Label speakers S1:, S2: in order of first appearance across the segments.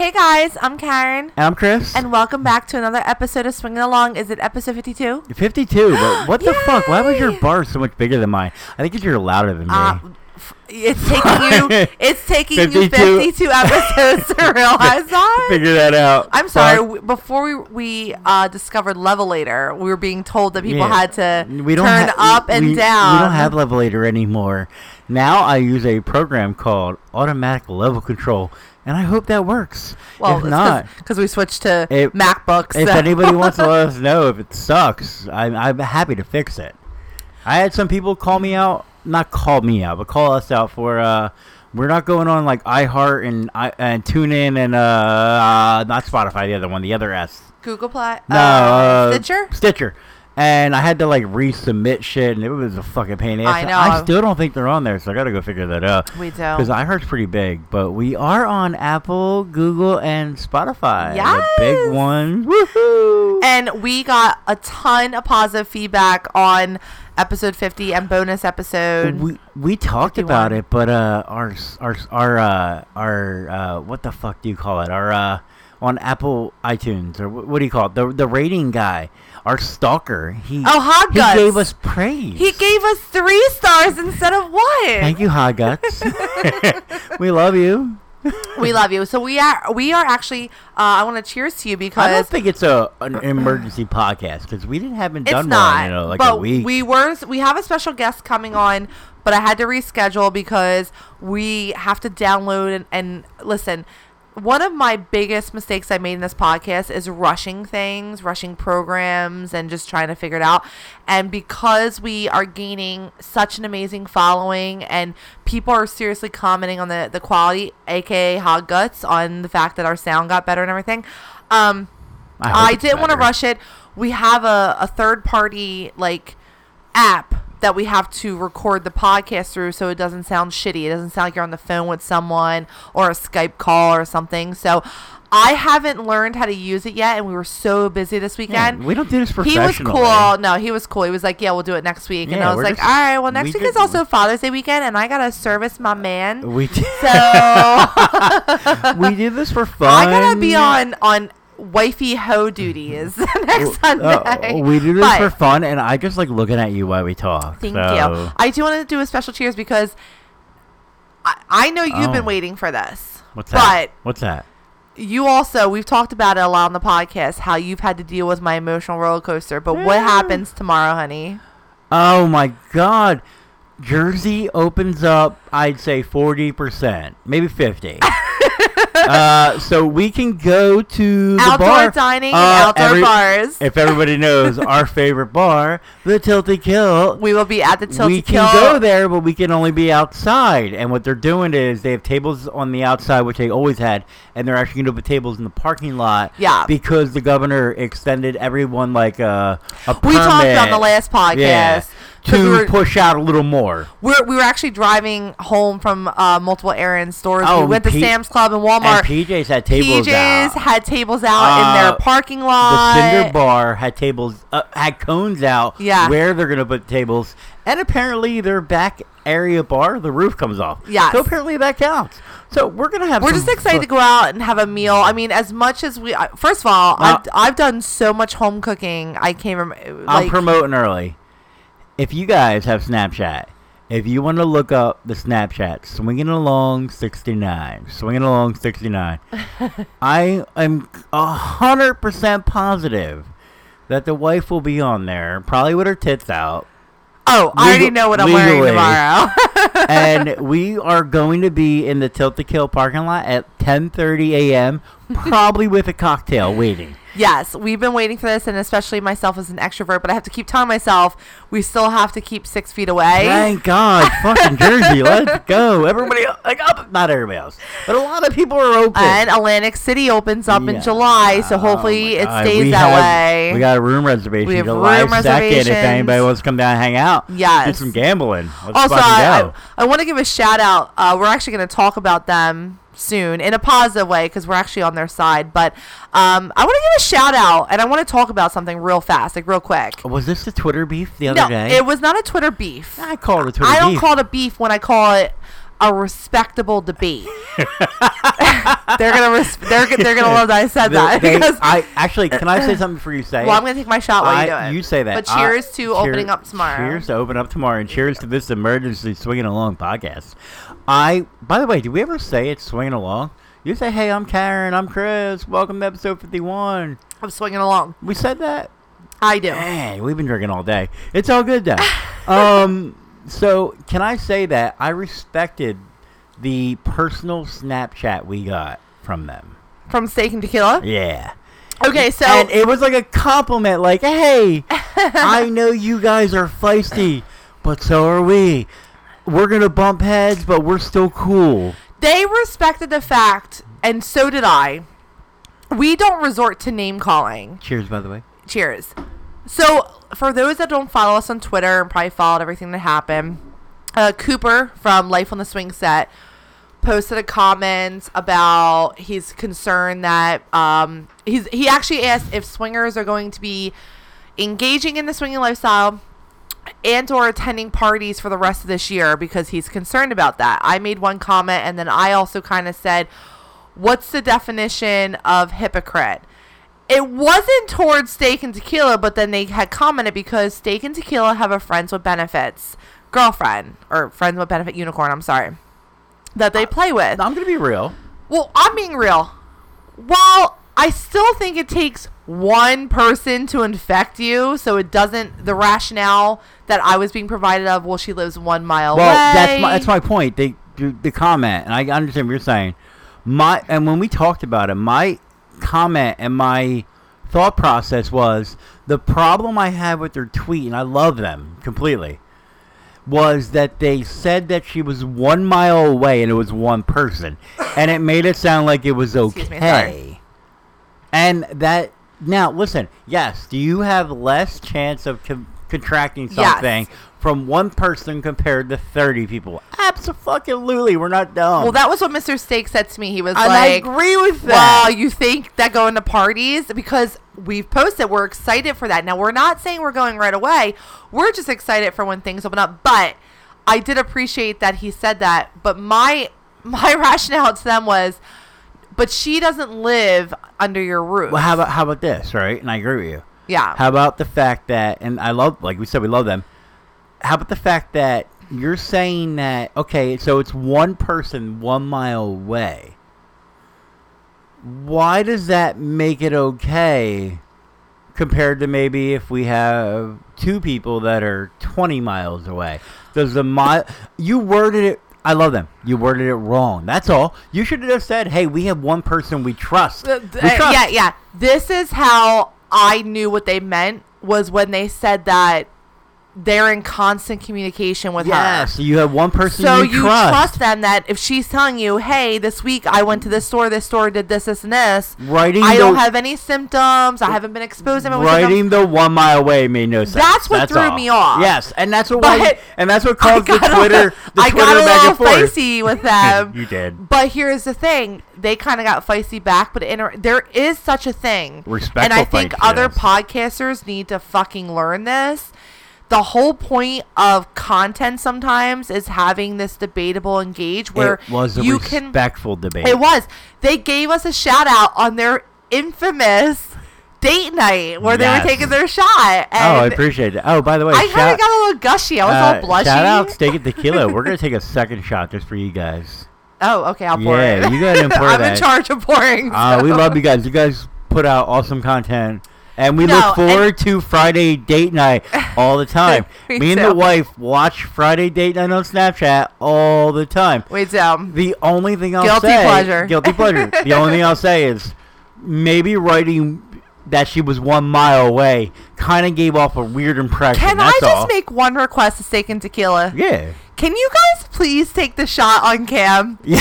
S1: Hey guys, I'm Karen,
S2: I'm Chris.
S1: and welcome back to another episode of Swinging Along. Is it episode 52?
S2: 52. But what the fuck? Why was your bar so much bigger than mine? I think you're louder than me.
S1: Uh, f- it's taking you. It's taking you
S2: 52.
S1: 52 episodes to realize that.
S2: Figure that out.
S1: I'm sorry.
S2: Fuck.
S1: w- Before we we uh, discovered Levelator, we were being told that people
S2: Yeah.
S1: had to
S2: we don't
S1: turn
S2: ha-
S1: up and
S2: we,
S1: down.
S2: We don't have Levelator anymore. Now I use a program called Automatic Level Control, and I hope that works.
S1: well,
S2: if not,
S1: because we switched to
S2: If-
S1: MacBooks.
S2: if
S1: so-
S2: anybody wants to let us know if it sucks, I'm, I'm happy to fix it. I had some people call me out, not call me out, but call us out for uh, we're not going on like iHeart and I and TuneIn and uh, uh, not Spotify, the other one, the other S.
S1: Google Play,
S2: No,
S1: uh,
S2: uh,
S1: Stitcher.
S2: Stitcher. And I had to like resubmit shit, and it was a fucking pain. in the
S1: I
S2: ass.
S1: know.
S2: I still don't think they're on there, so I gotta go figure that out.
S1: We do.
S2: Because iHeart's pretty big, but we are on Apple, Google, and Spotify.
S1: Yes.
S2: big one. Woohoo!
S1: And we got a ton of positive feedback on episode 50 and bonus episode.
S2: we we talked
S1: 51.
S2: about it, but uh, our our our uh, our uh, what the fuck do you call it? Our uh, on Apple iTunes or what do you call it? The the rating guy, our stalker. He
S1: Oh, Hot
S2: he gave us praise.
S1: he gave us three stars instead of one.
S2: Thank you, Hot Guts. we love you.
S1: We love you. So we are we are actually. Uh, I want to cheers to you because
S2: I don't think it's a an emergency podcast because we didn't haven't done
S1: not.
S2: one in uh, like
S1: but
S2: a week.
S1: we were we have a special guest coming on, but I had to reschedule because we have to download and, and listen. One of my biggest mistakes I made in this podcast is rushing things, rushing programs, and just trying to figure it out. And because we are gaining such an amazing following, and people are seriously commenting on the the quality, aka hot guts, on the fact that our sound got better and everything. Um,
S2: hope
S1: I didn't want to rush it. We have a, a third party like app that we have to record the podcast through so it doesn't sound shitty. It doesn't sound like you're on the phone with someone or a Skype call or something. So I haven't learned how to use it yet and we were so busy this
S2: Yeah,
S1: weekend.
S2: we don't do this
S1: he was cool. No, he was cool. He was like, "Yeah, we'll do it next week." and I was like,
S2: just-
S1: "All right, well, next
S2: we
S1: week
S2: did-
S1: is also Father's Day weekend, and I gotta service my man."
S2: We do,
S1: So
S2: we do this for fun.
S1: I gotta be on on wifey hoe duties next Sunday.
S2: Uh, we do this
S1: But-
S2: for fun, and I just like looking at you while we talk.
S1: Thank
S2: so-
S1: you. I do want to do a special cheers because I, I know you've been
S2: Oh.
S1: waiting for this.
S2: What's that?
S1: But
S2: What's that?
S1: you also, we've talked about it a lot on the podcast, how you've had to deal with my emotional roller coaster. But what happens tomorrow, honey?
S2: Oh my God! Jersey opens up. I'd say forty percent, maybe fifty. uh, so we can go to the
S1: outdoor
S2: bar.
S1: dining
S2: Uh,
S1: and outdoor
S2: every-
S1: bars.
S2: If everybody knows our favorite bar, the Tilted Kilt,
S1: we will be at the Tilted Kilt.
S2: we can go there, but we can only be outside. And what they're doing is they have tables on the outside, which they always had, and they're actually going to put tables in the parking lot.
S1: Yeah.
S2: Because the governor extended everyone like a a
S1: We talked on the last podcast.
S2: yeah,
S1: we
S2: to
S1: were-
S2: push out a little more.
S1: We're, we were actually driving home from uh, multiple errand stores.
S2: Oh,
S1: we went to
S2: P-
S1: Sam's Club and Walmart.
S2: And PJ's had tables
S1: PJ's
S2: out.
S1: had tables out in their parking lot. the.
S2: Cinder Bar had tables, uh, had cones out
S1: Yeah.
S2: where they're going to put tables. And apparently their back area bar, the roof comes off.
S1: Yes.
S2: So apparently that counts. So we're going to have
S1: We're just excited
S2: fu-
S1: to go out and have a meal. I mean, as much as we, first of all,
S2: Well-
S1: I've, I've done so much home cooking. I can't remember.
S2: I'm promoting early. If you guys have Snapchat, if you want to look up the Snapchat, swinging along 69, swinging along 69, I am a hundred percent positive that the wife will be on there, probably with her tits out,
S1: oh, I already know what I'm wearing tomorrow.
S2: and we are going to be in the Tilted Kilt parking lot at 10:30 a.m. probably with a cocktail waiting.
S1: Yes, we've been waiting for this, and especially myself as an extrovert, but I have to keep telling myself we still have to keep six feet away.
S2: Thank God, fucking Jersey, let's go. Everybody, like, up, not everybody else, but a lot of people are open.
S1: And Atlantic City opens up in July, so
S2: Oh
S1: hopefully
S2: my
S1: it stays
S2: we
S1: that
S2: have-
S1: way.
S2: We got a room reservation
S1: We have
S2: July
S1: room
S2: 2nd if anybody wants to come down and hang out.
S1: Yes.
S2: Do some gambling. Let's
S1: also, I. I, want to give a shout out. Uh, we're actually going to talk about them soon in a positive way because we're actually on their side. But um, I want to give a shout out and I want to talk about something real fast, like real quick.
S2: Was this the Twitter beef the other
S1: No,
S2: day?
S1: it was not a Twitter beef.
S2: I call it a Twitter beef.
S1: I don't
S2: beef.
S1: call it a beef when I call it a respectable debate. they're gonna res- they're they're gonna love that I said that
S2: they-
S1: because
S2: I actually can I say something before you say
S1: well? I'm gonna take my shot while
S2: I-
S1: you do it.
S2: You say that.
S1: But cheers to opening up tomorrow.
S2: Cheers to open up tomorrow, and cheers to this emergency swinging along podcast. I, by the way, did we ever say it's swinging along? You say, "Hey, I'm Karen. I'm Chris. Welcome to episode 51."
S1: I'm swinging along.
S2: We said that.
S1: I do.
S2: Man, we've been drinking all day. It's all good though. um, so can I say that I respected the personal Snapchat we got from them?
S1: From steak and tequila.
S2: Yeah.
S1: Okay, so
S2: and it was like a compliment, like, "Hey, I know you guys are feisty, but so are we. We're gonna bump heads, but we're still cool."
S1: they respected the fact, and so did I. We don't resort to name calling.
S2: Cheers, by the way.
S1: Cheers. So, for those that don't follow us on Twitter and probably followed everything that happened, uh, Cooper from Life on the Swing Set posted a comment about he's concerned that um, he's he actually asked if swingers are going to be engaging in the swinging lifestyle and or attending parties for the rest of this year because he's concerned about that. I made one comment and then I also kind of said, "What's the definition of hypocrite?" It wasn't towards steak and tequila, but then they had commented because steak and tequila have a friends with benefits girlfriend or friends with benefit unicorn. I'm sorry that they play with.
S2: I'm gonna be real.
S1: Well, I'm being real. While I still think it takes one person to infect you, so it doesn't. The rationale that I was being provided of, well, she lives one mile
S2: Well,
S1: away.
S2: that's my that's my point. They the, the comment, and I understand what you're saying. My and when we talked about it, my comment and my thought process was the problem I had with their tweet, and I love them completely, was that they said that she was one mile away and it was one person, and it made it sound like it was
S1: Excuse me,
S2: okay. And that now listen, yes, do you have less chance of con- contracting
S1: Yes.
S2: something from one person compared to 30 people? Absolutely, we're not dumb.
S1: well, that was what Mr. Steak said to me. He was
S2: and I agree with that.
S1: Well, you think that going to parties because we've posted, we're excited for that. Now we're not saying we're going right away. We're just excited for when things open up. But I did appreciate that he said that. But my my rationale to them was, but she doesn't live under your roof.
S2: well, how about how about this, right? And I agree with you.
S1: yeah.
S2: How about the fact that, and I love, like we said, we love them. How about the fact that you're saying that, okay, so it's one person one mile away. Why does that make it okay compared to maybe if we have two people that are 20 miles away? Does the mile, you worded it, I love them. You worded it wrong. That's all. You should have said, hey, we have one person we trust.
S1: Uh,
S2: We trust.
S1: yeah, yeah. This is how I knew what they meant was when they said that they're in constant communication with her.
S2: Yes, you have one person
S1: So
S2: you,
S1: you
S2: trust.
S1: trust them that if she's telling you, "Hey, this week I went to this store, this store did this, this, and this,"
S2: Writing
S1: I don't
S2: the-
S1: have any symptoms. I haven't been exposed. to
S2: Writing the one mile away made no sense.
S1: That's what threw
S2: all.
S1: me off.
S2: Yes, and that's what
S1: But
S2: why, and that's what caused the
S1: a-
S2: Twitter, the
S1: I
S2: Twitter
S1: got a
S2: back
S1: little feisty with them.
S2: you did.
S1: But here's the thing: they kind of got feisty back, but in, there is such a thing.
S2: Respectful
S1: and I think
S2: feistiness.
S1: other podcasters need to fucking learn this. The whole point of content sometimes is having this debatable engage where
S2: it was a
S1: you can
S2: respectful debate.
S1: It was. They gave us a shout out on their infamous date night where they were taking their shot.
S2: Oh, I appreciate it. Oh, by the way,
S1: I kind of got a little gushy. I was
S2: uh,
S1: all blushy.
S2: shout out Steak and Tequila. We're gonna take a second shot just for you guys.
S1: Oh, okay. I'll pour
S2: Yeah,
S1: it.
S2: you go ahead and pour
S1: I'm
S2: that.
S1: in charge of pouring.
S2: Uh, we love you guys. You guys put out awesome content. And we
S1: No,
S2: look forward to Friday date night all the time.
S1: Me
S2: and the wife watch Friday date night on Snapchat all the time.
S1: Wait, um,
S2: The only thing I'll
S1: Guilty
S2: say,
S1: pleasure.
S2: guilty pleasure. the only thing I'll say is maybe writing that she was one mile away kind of gave off a weird impression.
S1: can I just
S2: all.
S1: make one request to steak and tequila?
S2: Yeah.
S1: Can you guys please take the shot on cam?
S2: Yeah.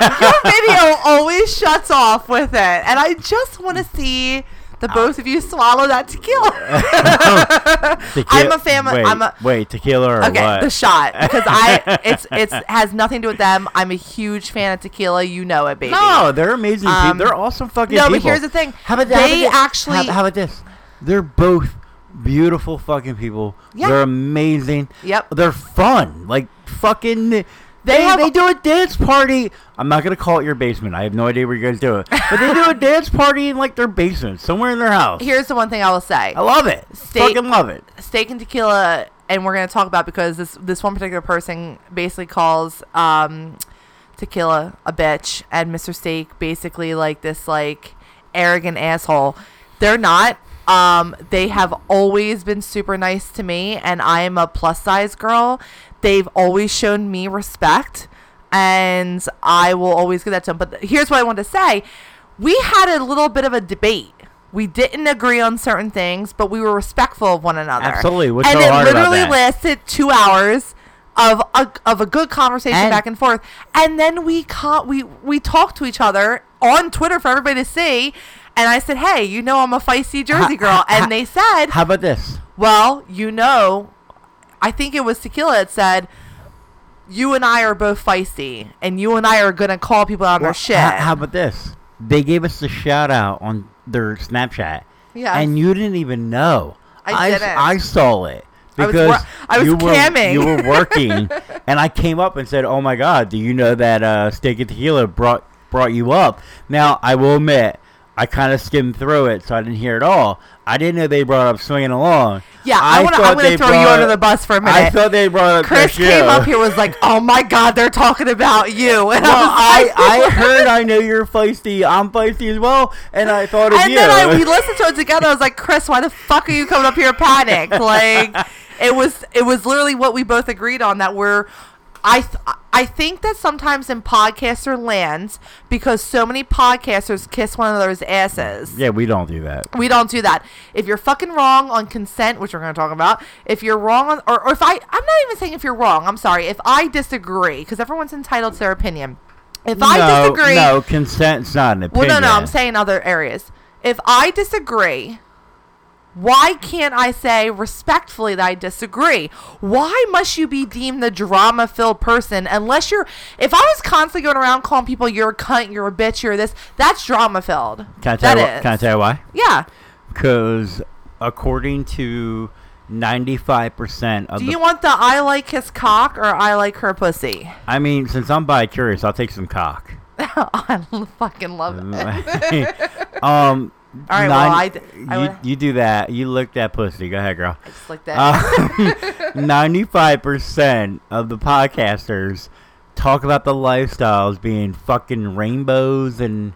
S1: Your video always shuts off with it, and I just want to see the both of you swallow that tequila.
S2: Tequila-
S1: I'm a fan of-
S2: Wait,
S1: I'm a-
S2: wait, tequila or
S1: okay,
S2: what?
S1: the shot because I it's it's has nothing to do with them. I'm a huge fan of tequila. You know it, baby.
S2: No, they're amazing
S1: Um,
S2: people. They're awesome fucking
S1: no,
S2: people.
S1: but here's the thing.
S2: How about
S1: They
S2: how about
S1: actually-
S2: How, how about this? They're both beautiful fucking people.
S1: Yeah.
S2: They're amazing.
S1: Yep.
S2: They're fun. Like fucking.
S1: They
S2: They,
S1: have-
S2: they do a dance party. I'm not gonna call it your basement. I have no idea where you guys do it, but they do a dance party in like their basement, somewhere in their house.
S1: Here's the one thing I will say:
S2: I love it.
S1: Steak-
S2: Fucking love it.
S1: steak and tequila, and we're gonna talk about because this this one particular person basically calls um, tequila a bitch, and Mr. Steak basically like this like arrogant asshole. They're not. Um, they have always been super nice to me, and I am a plus size girl. They've always shown me respect, and I will always give that to them. But here's what I want to say: we had a little bit of a debate. We didn't agree on certain things, but we were respectful of one another.
S2: Absolutely. What's
S1: and
S2: so
S1: it literally lasted two hours of a, of a good conversation
S2: And-
S1: back and forth, and then we ca- we we talked to each other on Twitter for everybody to see. And I said, "Hey, you know I'm a feisty Jersey girl,"
S2: ha- ha-
S1: and they said,
S2: How about this?
S1: well, you know, I think it was Tequila that said, you and I are both feisty, and you and I are going to call people out
S2: on
S1: their shit.
S2: h- how about this? They gave us the shout out on their Snapchat.
S1: Yes.
S2: And you didn't even know.
S1: I didn't.
S2: I saw it.
S1: I was
S2: Because
S1: wor- I was
S2: you were,
S1: camming.
S2: you were working, and I came up and said, "Oh my God, do you know that uh, Steak and Tequila brought brought you up?" Now I will admit, I kind of skimmed through it, so I didn't hear it all. I didn't know they brought up swinging along.
S1: yeah, I wanna, I'm
S2: thought
S1: going to
S2: they
S1: throw you
S2: brought-
S1: under the bus for a minute.
S2: I thought they brought up
S1: Chris came up here was like, "Oh my God, they're talking about you," and
S2: Well,
S1: I like,
S2: I, I heard I know you're feisty. I'm feisty as well, and I thought of
S1: and
S2: you.
S1: then I, we listened to it together. I was like, "Chris, why the fuck are you coming up here panicked?" Like, it was it was literally what we both agreed on that we're. I th- I think that sometimes in podcaster lands because so many podcasters kiss one another's asses.
S2: yeah, we don't do that.
S1: We don't do that. If you're fucking wrong on consent, which we're going to talk about, if you're wrong on, or, or if I, I'm not even saying if you're wrong. I'm sorry. If I disagree, because everyone's entitled to their opinion. If I
S2: no,
S1: disagree,
S2: no, consent's not an opinion.
S1: well, no, no, I'm saying other areas. If I disagree, why can't I say respectfully that I disagree? Why must you be deemed the drama filled person unless you're. If I was constantly going around calling people you're a cunt, you're a bitch, you're this, that's drama filled.
S2: Can I tell you? wh- Can I tell you why?
S1: Yeah.
S2: Because according to 95% of
S1: Do you want the I like his cock or I like her pussy?
S2: I mean, since I'm bi curious, I'll take some cock.
S1: I fucking love it.
S2: um.
S1: All right, well, I d- I
S2: you, you do that. You lick that pussy. Go ahead, girl.
S1: Just like that.
S2: Ninety-five percent of the podcasters talk about the lifestyles being fucking rainbows and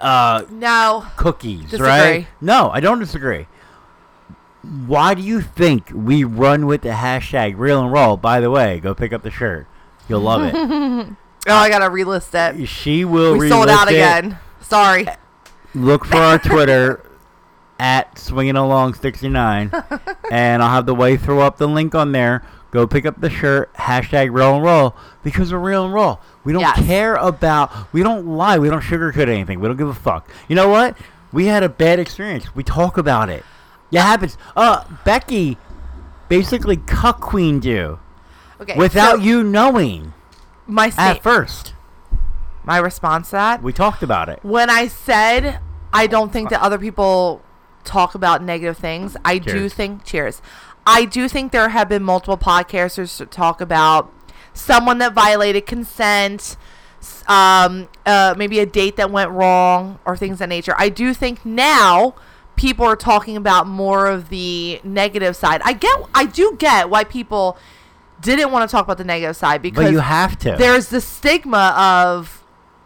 S2: uh,
S1: no.
S2: cookies,
S1: Disagree.
S2: right? No, I don't disagree. Why do you think we run with the hashtag real and raw? By the way, go pick up the shirt. You'll love it.
S1: Oh, I gotta relist it.
S2: she will.
S1: We sold out
S2: it.
S1: again. Sorry.
S2: Look for our Twitter at swinging along 69 and I'll have the way throw up the link on there. Go pick up the shirt, hashtag real and roll, because we're real and roll. We don't
S1: Yes.
S2: care about, we don't lie, we don't sugarcoat anything, we don't give a fuck. You know what? We had a bad experience. We talk about it. It happens. Uh, Becky basically cuck queened you
S1: Okay.
S2: without
S1: so
S2: you knowing
S1: my
S2: at first.
S1: My response to that
S2: We talked about it.
S1: when I said I don't think that other people talk about negative things, I do think cheers. I do think there have been multiple podcasters to talk about someone that violated consent, um, uh, maybe a date that went wrong, or things of that nature. I do think now people are talking about more of the negative side. I get, I do get why people didn't want to talk about the negative side because
S2: But you have to.
S1: there's the stigma of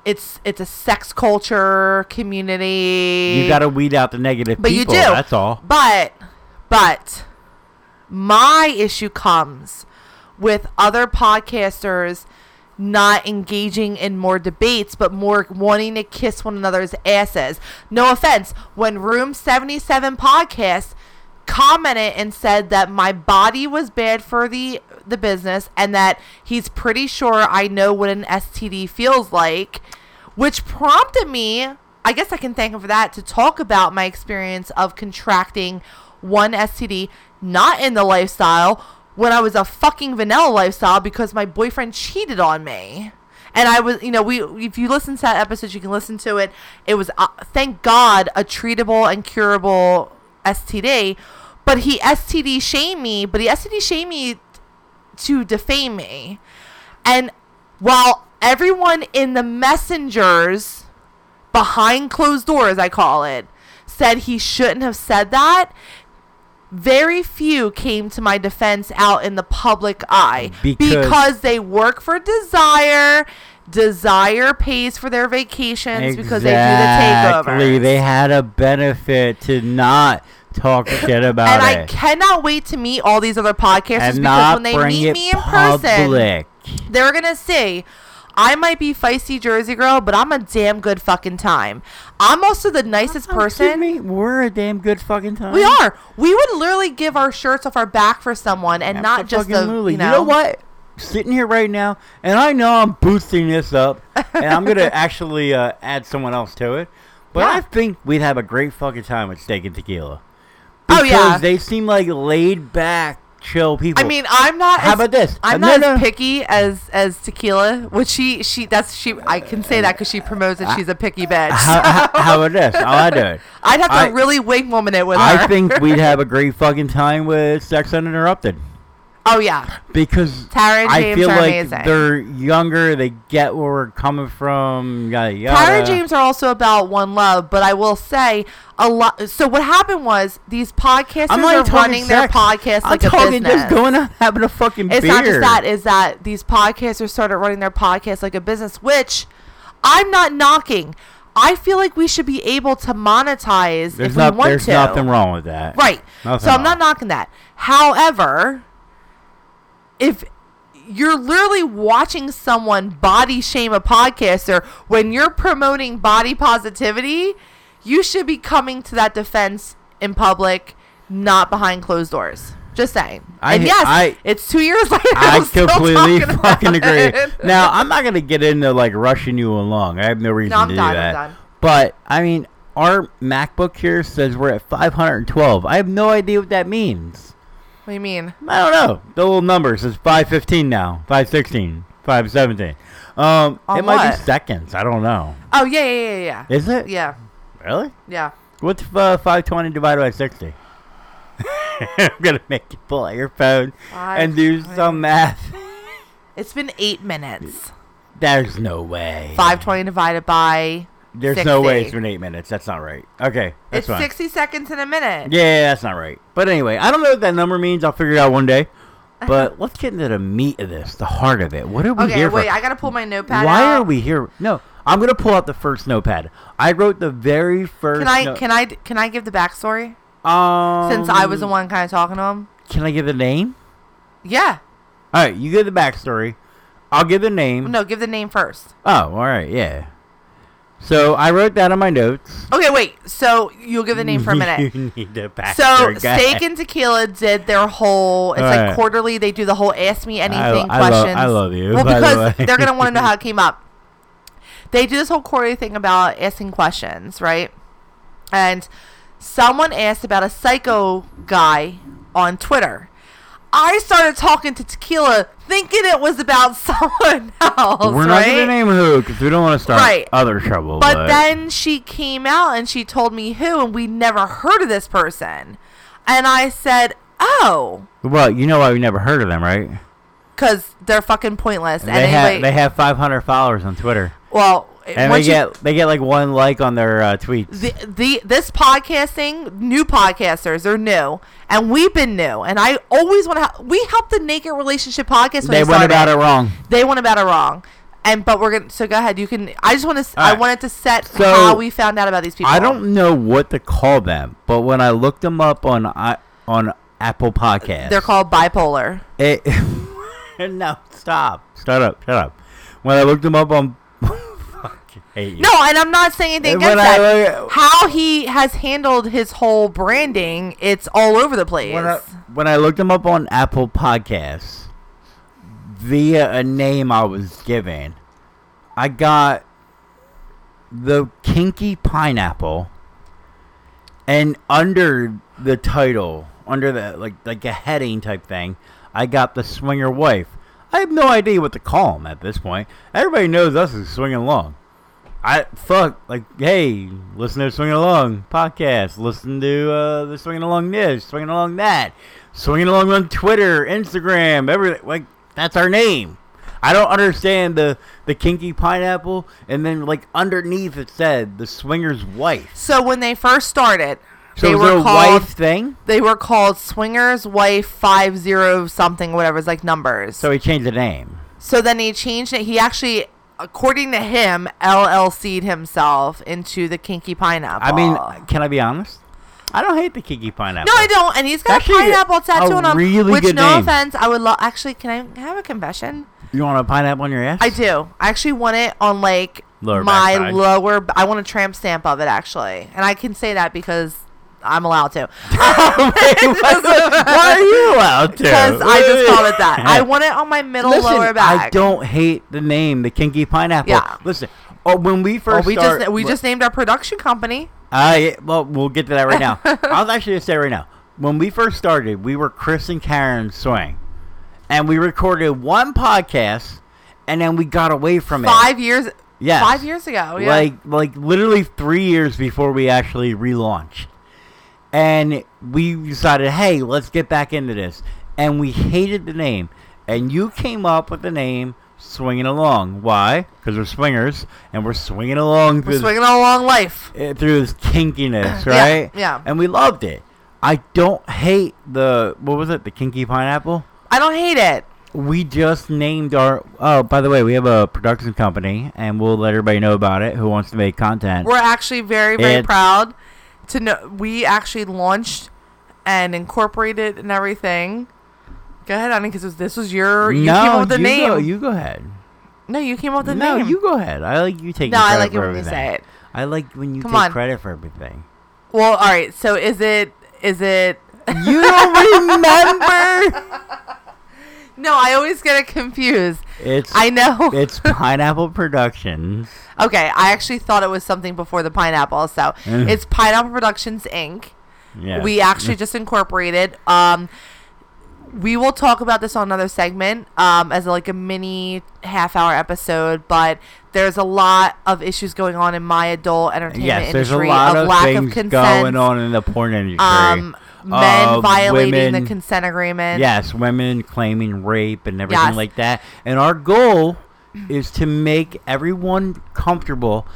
S1: it's it's a sex culture community.
S2: You got to weed out the negative people.
S1: but
S2: people.
S1: you do.
S2: That's all.
S1: But but my issue comes with other podcasters not engaging in more debates but more wanting to kiss one another's asses. No offense, when Room 77 podcast commented and said that my body was bad for the the business and that he's pretty sure I know what an STD feels like, which prompted me, I guess I can thank him for that, to talk about my experience of contracting one STD, not in the lifestyle, when I was a fucking vanilla lifestyle because my boyfriend cheated on me. And I was, you know, we if you listen to that episode, you can listen to it. It was, uh, thank God, a treatable and curable STD. But he STD shamed me, but he STD shamed me to defame me. And while everyone in the messengers behind closed doors, I call it, said he shouldn't have said that, very few came to my defense out in the public eye
S2: Because-
S1: because they work for Desire. Desire pays for their vacations because they do the takeovers.
S2: They had a benefit to not talk shit about
S1: and I cannot wait to meet all these other podcasters
S2: and
S1: because when they meet me in person,
S2: public.
S1: they're gonna see I might be feisty Jersey girl, but I'm a damn good fucking time. I'm also the nicest
S2: Oh,
S1: person.
S2: me, we're a damn good fucking time.
S1: We are. We would literally give our shirts off our back for someone and not just the
S2: Absolutely.
S1: you know,
S2: what? Sitting here right now, and I know I'm boosting this up, and I'm gonna actually uh, add someone else to it. But
S1: Yeah.
S2: I think we'd have a great fucking time with steak and tequila.
S1: Oh,
S2: Because
S1: yeah.
S2: they seem like laid back, chill people.
S1: I mean, I'm not.
S2: How
S1: as,
S2: about this?
S1: I'm
S2: No,
S1: not
S2: no.
S1: as picky as as tequila. Which she she that's she. I can say that because she promotes that uh, she's a picky bitch.
S2: how, how, how about this? I'll do it.
S1: I'd have to
S2: I-
S1: really wing woman it with her.
S2: I think we'd have a great fucking time with Sex Uninterrupted.
S1: Oh yeah,
S2: because I
S1: James
S2: feel
S1: are
S2: like
S1: amazing.
S2: they're younger. They get where we're coming from. Yada yada.
S1: James are also about one love, but I will say a lot. So what happened was these podcasters
S2: I'm
S1: are
S2: talking
S1: running their
S2: sex.
S1: podcast
S2: I'm
S1: like a
S2: talking
S1: business.
S2: just going out having a fucking
S1: it's
S2: beer.
S1: not just that. Is that these podcasters started running their podcast like a business, which I'm not knocking. I feel like we should be able to monetize
S2: There's
S1: if
S2: not.
S1: we want
S2: There's
S1: to.
S2: nothing wrong with that.
S1: Right.
S2: Nothing
S1: so I'm not knocking that. However, if you're literally watching someone body shame a podcaster when you're promoting body positivity, you should be coming to that defense in public, not behind closed doors. Just saying.
S2: I-
S1: and yes,
S2: I-
S1: it's two years later.
S2: I
S1: I'm
S2: completely fucking agree. Now I'm not gonna get into like rushing you along. I have no reason
S1: No, I'm
S2: to
S1: done,
S2: do
S1: I'm
S2: that.
S1: done.
S2: But I mean, our MacBook here says we're at 512. I have no idea what that means.
S1: What do you mean?
S2: I don't know. The little numbers is 515 now, 516, 517. Um,
S1: On
S2: it might
S1: what?
S2: be seconds. I don't know.
S1: Oh yeah, yeah, yeah, yeah.
S2: Is it?
S1: Yeah,
S2: Really?
S1: yeah.
S2: What's uh, 520 divided by 60? I'm gonna make you pull out your phone and do
S1: 520.
S2: some math.
S1: It's been eight minutes.
S2: There's no way.
S1: Five twenty divided by.
S2: There's no way it's been eight minutes. That's not right. Okay, that's
S1: It's
S2: fine.
S1: sixty seconds in a minute.
S2: Yeah, that's not right. But anyway, I don't know what that number means. I'll figure it out one day. But let's get into the meat of this, the heart of it. What are we here?
S1: Okay,
S2: here
S1: wait.
S2: for?
S1: I gotta pull my notepad.
S2: Why
S1: out.
S2: are we here? No, I'm gonna pull out the first notepad. I wrote the very first.
S1: Can I
S2: no-
S1: can I can I give the backstory
S2: um,
S1: since I was the one kind of talking to him?
S2: Can I give the name?
S1: Yeah.
S2: All right, you give the backstory. I'll give the name.
S1: No, give the name first.
S2: Oh, all right, yeah. So I wrote that on my notes.
S1: Okay, wait. So you'll give the name for a minute.
S2: you need the backstory.
S1: So Steak and Tequila did their whole. It's like quarterly. They do the whole Ask Me Anything
S2: I lo-
S1: questions.
S2: I love you,
S1: Well,
S2: by the
S1: because
S2: way.
S1: they're gonna want to know how it came up. They do this whole quarterly thing about asking questions, right? And someone asked about a psycho guy on Twitter. I started talking to Tequila, thinking it was about someone else.
S2: We're not
S1: right?
S2: gonna name who because we don't want to start
S1: Right.
S2: other trouble.
S1: But,
S2: But,
S1: then she came out and she told me who, and we never heard of this person. And I said, oh,
S2: well, you know why we never heard of them, right?
S1: because they're fucking pointless.
S2: They
S1: and
S2: have they have 500 followers on Twitter,
S1: well,
S2: and they
S1: you-
S2: get they get like one like on their uh, tweets.
S1: the, the this podcasting new podcasters they're new and we've been new and i always want to help we helped the naked relationship podcast when
S2: they
S1: they
S2: went about it wrong.
S1: they went about it wrong and but we're gonna so go ahead you can i just want to
S2: All
S1: i wanted to set
S2: So,
S1: how we found out about these people
S2: I don't know what to call them, but when I looked them up on I on Apple Podcast,
S1: they're called bipolar
S2: It, no, stop. Shut up. Shut up. When I looked them up on. Fuck, I hate you.
S1: no and i'm not saying anything
S2: When
S1: against
S2: I
S1: that
S2: look-
S1: how he has handled his whole branding it's all over the place
S2: When I, when I looked him up on Apple Podcasts, via a name I was given, I got the Kinky Pineapple, and under the title, under the like like a heading type thing, I got the Swinger Wife. I have no idea what to call him at this point. Everybody knows us as Swinging Along. I fuck like hey, listen to Swinging Along podcast. Listen to uh, the Swinging Along this, Swinging Along that, Swinging Along on Twitter, Instagram, everything. Like that's our name. I don't understand the the kinky pineapple, and then like underneath it said the swinger's wife.
S1: So when they first started,
S2: So
S1: they were called
S2: wife thing?
S1: they were called Swingers Wife Five Zero something whatever. It's like numbers.
S2: So he changed the name.
S1: So then he changed it. He actually, according to him, LLC'd himself into the Kinky Pineapple.
S2: I mean, can I be honest? I don't hate the kinky pineapple.
S1: no, I don't. And he's got
S2: Actually,
S1: a pineapple tattoo
S2: a
S1: on him.
S2: really
S1: which,
S2: good
S1: no
S2: name.
S1: offense, I would love. Actually, can I have a confession?
S2: You want a pineapple on your ass?
S1: I do. I actually want it on like
S2: Lower
S1: my
S2: backside.
S1: lower. I want a tramp stamp of it actually, and I can say that because I'm allowed to.
S2: Um, Why are you allowed to?
S1: Because I just called it that. I want it on my middle
S2: Listen,
S1: lower back.
S2: I don't hate the name, the kinky pineapple.
S1: Yeah.
S2: Listen, oh, when we
S1: Well,
S2: first
S1: we
S2: start,
S1: just we just named our production company.
S2: I well, we'll get to that right now. I was actually gonna say right now. When we first started, we were Chris and Karen Swing, and we recorded one podcast, and then we got away from it.
S1: Five years.
S2: Yes.
S1: Five years ago. Yeah.
S2: Like like literally three years before we actually relaunched, and we decided, hey, let's get back into this, and we hated the name, and you came up with the name. Swinging along. Why? Because we're swingers, and we're swinging along
S1: we're
S2: through,
S1: swinging along life.
S2: uh, through this kinkiness,
S1: Yeah,
S2: right?
S1: yeah.
S2: And we loved it. I don't hate the what was it? The kinky pineapple.
S1: I don't hate it.
S2: We just named our. Oh, by the way, we have a production company, and we'll let everybody know about it who wants to make content.
S1: We're actually very very
S2: It's-
S1: proud to know we actually launched and incorporated and everything. Go ahead, honey, because this was your you
S2: no,
S1: came up with the
S2: you
S1: name.
S2: Go, you go ahead.
S1: no, you came up with the
S2: no,
S1: name.
S2: No, you go ahead. I like you taking
S1: no,
S2: credit
S1: I like it when you say it.
S2: I like when you
S1: Come
S2: take
S1: on.
S2: credit for everything.
S1: Well, all right. So is it is it?
S2: You don't remember?
S1: No, I always get it confused.
S2: It's
S1: I know.
S2: it's Pineapple Productions.
S1: okay, I actually thought it was something before the pineapple. So
S2: Mm.
S1: it's Pineapple Productions Inc.
S2: Yeah.
S1: We actually just incorporated. Um, we will talk about this on another segment um, as like a mini half hour episode, but there's a lot of issues going on in my adult entertainment
S2: Yes, there's a
S1: industry
S2: lot
S1: of,
S2: of
S1: lack
S2: things
S1: of consent.
S2: going on in the porn industry.
S1: Um, men violating the consent agreement.
S2: Yes, women claiming rape and everything
S1: Yes.
S2: like that. And our goal is to make everyone comfortable,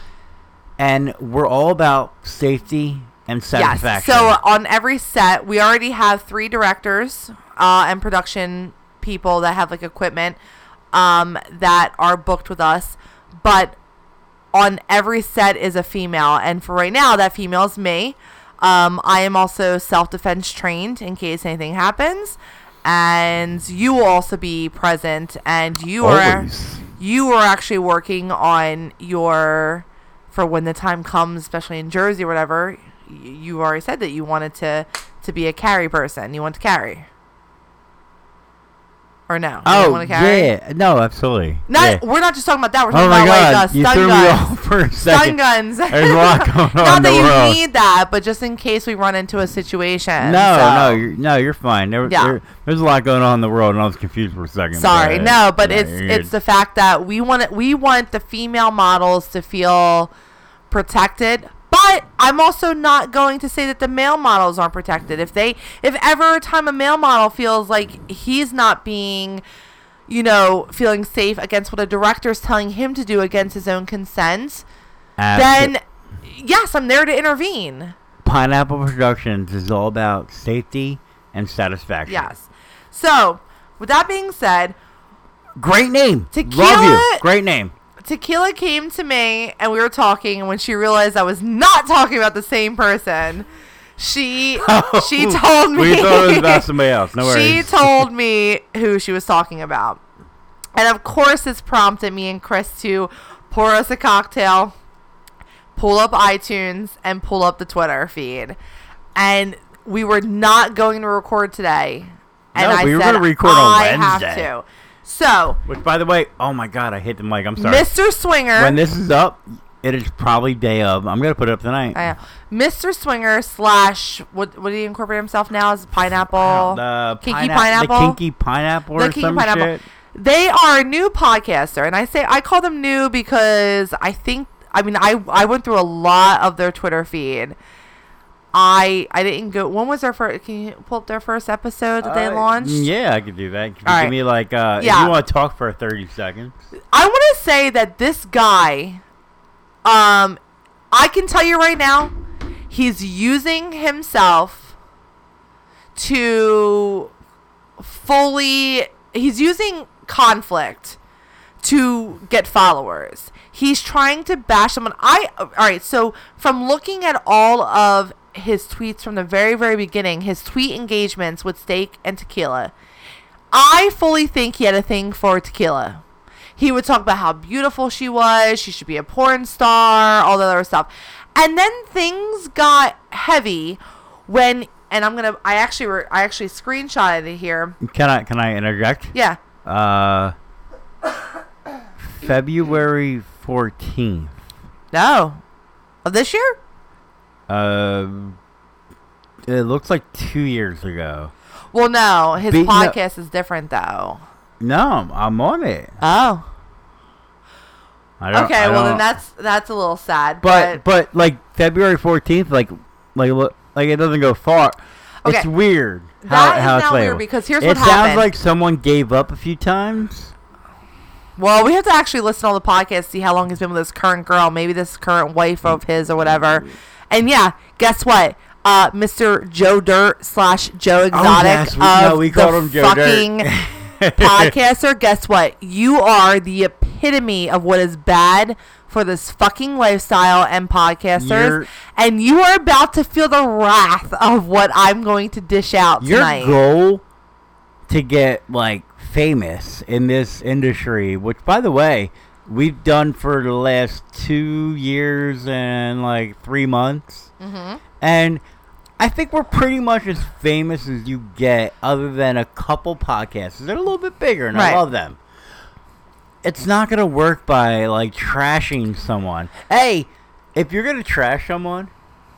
S2: and we're all about safety and
S1: Yes.
S2: satisfaction.
S1: So on every set, we already have three directors uh, and production people that have like equipment um, that are booked with us, but on every set is a female, and for right now, that female is me. Um, I am also self defense trained in case anything happens, and you will also be present, and you are you are actually working on your for when the time comes, especially in Jersey or whatever. y- You already said that you wanted to to be a carry person. You want to carry, or no?
S2: Oh
S1: carry?
S2: yeah, no, absolutely.
S1: Not.
S2: yeah.
S1: We're not just talking about that. We're
S2: Oh
S1: talking
S2: my
S1: about
S2: god,
S1: like uh,
S2: you
S1: stun guns.
S2: for a
S1: Stun
S2: second.
S1: guns.
S2: There's a lot going on
S1: Not that you
S2: world.
S1: need that, but just in case we run into a situation.
S2: No,
S1: so-
S2: no, you're, no, you're fine. There,
S1: Yeah.
S2: there- there's a lot going on in the world, and I was confused for a second.
S1: Sorry,
S2: go
S1: no, but
S2: No,
S1: it's it's the fact that we want it, we want the female models to feel protected. But I'm also not going to say that the male models aren't protected. If they, if ever a time a male model feels like he's not being, you know, feeling safe against what a director is telling him to do against his own consent,
S2: Abso-
S1: then yes, I'm there to intervene.
S2: Pineapple Productions is all about safety and satisfaction.
S1: Yes. So, with that being said,
S2: Great name. Love you. Great name.
S1: Tequila came to me and we were talking and when she realized I was not talking about the same person, she she oh, told me
S2: We thought it was about somebody else. No worries.
S1: she told me who she was talking about. And of course this prompted me and Chris to pour us a cocktail, pull up iTunes and pull up the Twitter feed. And we were not going to record today. And
S2: No,
S1: I
S2: we were
S1: said
S2: gonna record on
S1: I have
S2: Wednesday."
S1: to. So,
S2: Which, by the way, oh my god, I hit the mic. I'm sorry.
S1: Mr. Swinger
S2: When this is up, it is probably day of. I'm gonna put it up tonight.
S1: I know. Mr. Swinger slash what what did he incorporate himself now as pineapple?
S2: the
S1: Kinky
S2: pineapple-
S1: Pineapple?
S2: The kinky pineapple
S1: The
S2: or
S1: Kinky Pineapple.
S2: shit.
S1: They are a new podcaster, and I say I call them new because I think I mean I I went through a lot of their Twitter feed, I I didn't go. When was their first? Can you pull up their first episode that they
S2: Uh,
S1: launched?
S2: Yeah, I could do that. Can you give me like uh,
S1: Yeah.
S2: if you want to talk for thirty seconds.
S1: I want to say that this guy, um, I can tell you right now, he's using himself to fully. He's using conflict to get followers. He's trying to bash someone. I all right. So from looking at all of his tweets from the very very beginning, his tweet engagements with Steak and Tequila, I fully think he had a thing for Tequila. He would talk about how beautiful she was, she should be a porn star, all that other stuff. And then things got heavy when and I'm going to I actually re, I actually screenshotted it here.
S2: Can I can I interject?
S1: Yeah.
S2: Uh, February fourteenth.
S1: No. Of this year?
S2: Uh, it looks like two years ago.
S1: Well, no, his
S2: Be- no-
S1: podcast is different though.
S2: No, I'm on it.
S1: Oh.
S2: I don't,
S1: Okay, well then that's that's a little sad,
S2: But
S1: but,
S2: but like February fourteenth, like like look, like it doesn't go far. It's
S1: Okay.
S2: weird
S1: That
S2: how,
S1: is
S2: how it's
S1: now weird because here's
S2: it
S1: what
S2: sounds like someone gave up a few times.
S1: well, we have to actually listen to all the podcasts, see how long he's been with this current girl, maybe this current wife of his or whatever. And yeah, guess what? Uh, Mr. Joe Dirt slash Joe Exotic
S2: Oh, yes, we-
S1: of
S2: no, we called him Joe
S1: fucking podcaster. Guess what? You are the epitome of what is bad for this fucking lifestyle and podcasters,
S2: You're-
S1: and you are about to feel the wrath of what I'm going to dish out
S2: Your
S1: tonight.
S2: goal to get like famous in this industry, which by the way, we've done for the last two years and like three months,
S1: hmm
S2: and I think we're pretty much as famous as you get, other than a couple podcasts. They're a little bit bigger, and
S1: Right.
S2: I love them. It's not gonna work by like trashing someone. Hey, if you're gonna trash someone,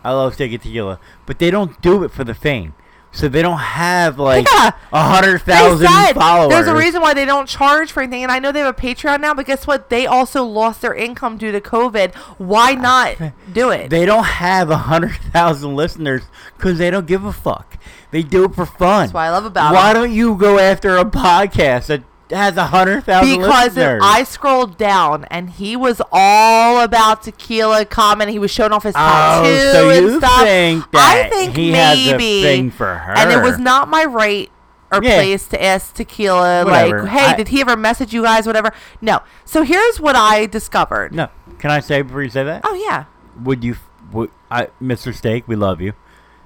S2: I love taking tequila, but they don't do it for the fame. So they don't have like a hundred
S1: They
S2: thousand followers.
S1: there's a reason why they don't charge for anything, and I know they have a Patreon now. But guess what? They also lost their income due to COVID. Why ah, not do it?
S2: They don't have a hundred thousand listeners because they don't give a fuck. They do it for fun.
S1: That's what I love about
S2: Why
S1: 'em.
S2: don't you go after a podcast that has a hundred thousand
S1: because
S2: listeners?
S1: I scrolled down and he was all about tequila comment. He was showing off his tattoo
S2: oh, so
S1: and
S2: you
S1: stuff.
S2: think
S1: I think
S2: he
S1: maybe,
S2: has a thing for her?
S1: and it was not my right or
S2: Yeah.
S1: place to ask tequila
S2: Whatever.
S1: like, hey,
S2: I-
S1: did he ever message you guys? Whatever. No. So here's what I discovered.
S2: No, can I say before you say that?
S1: Oh yeah.
S2: Would you, would, I, Mr. Steak, we love you.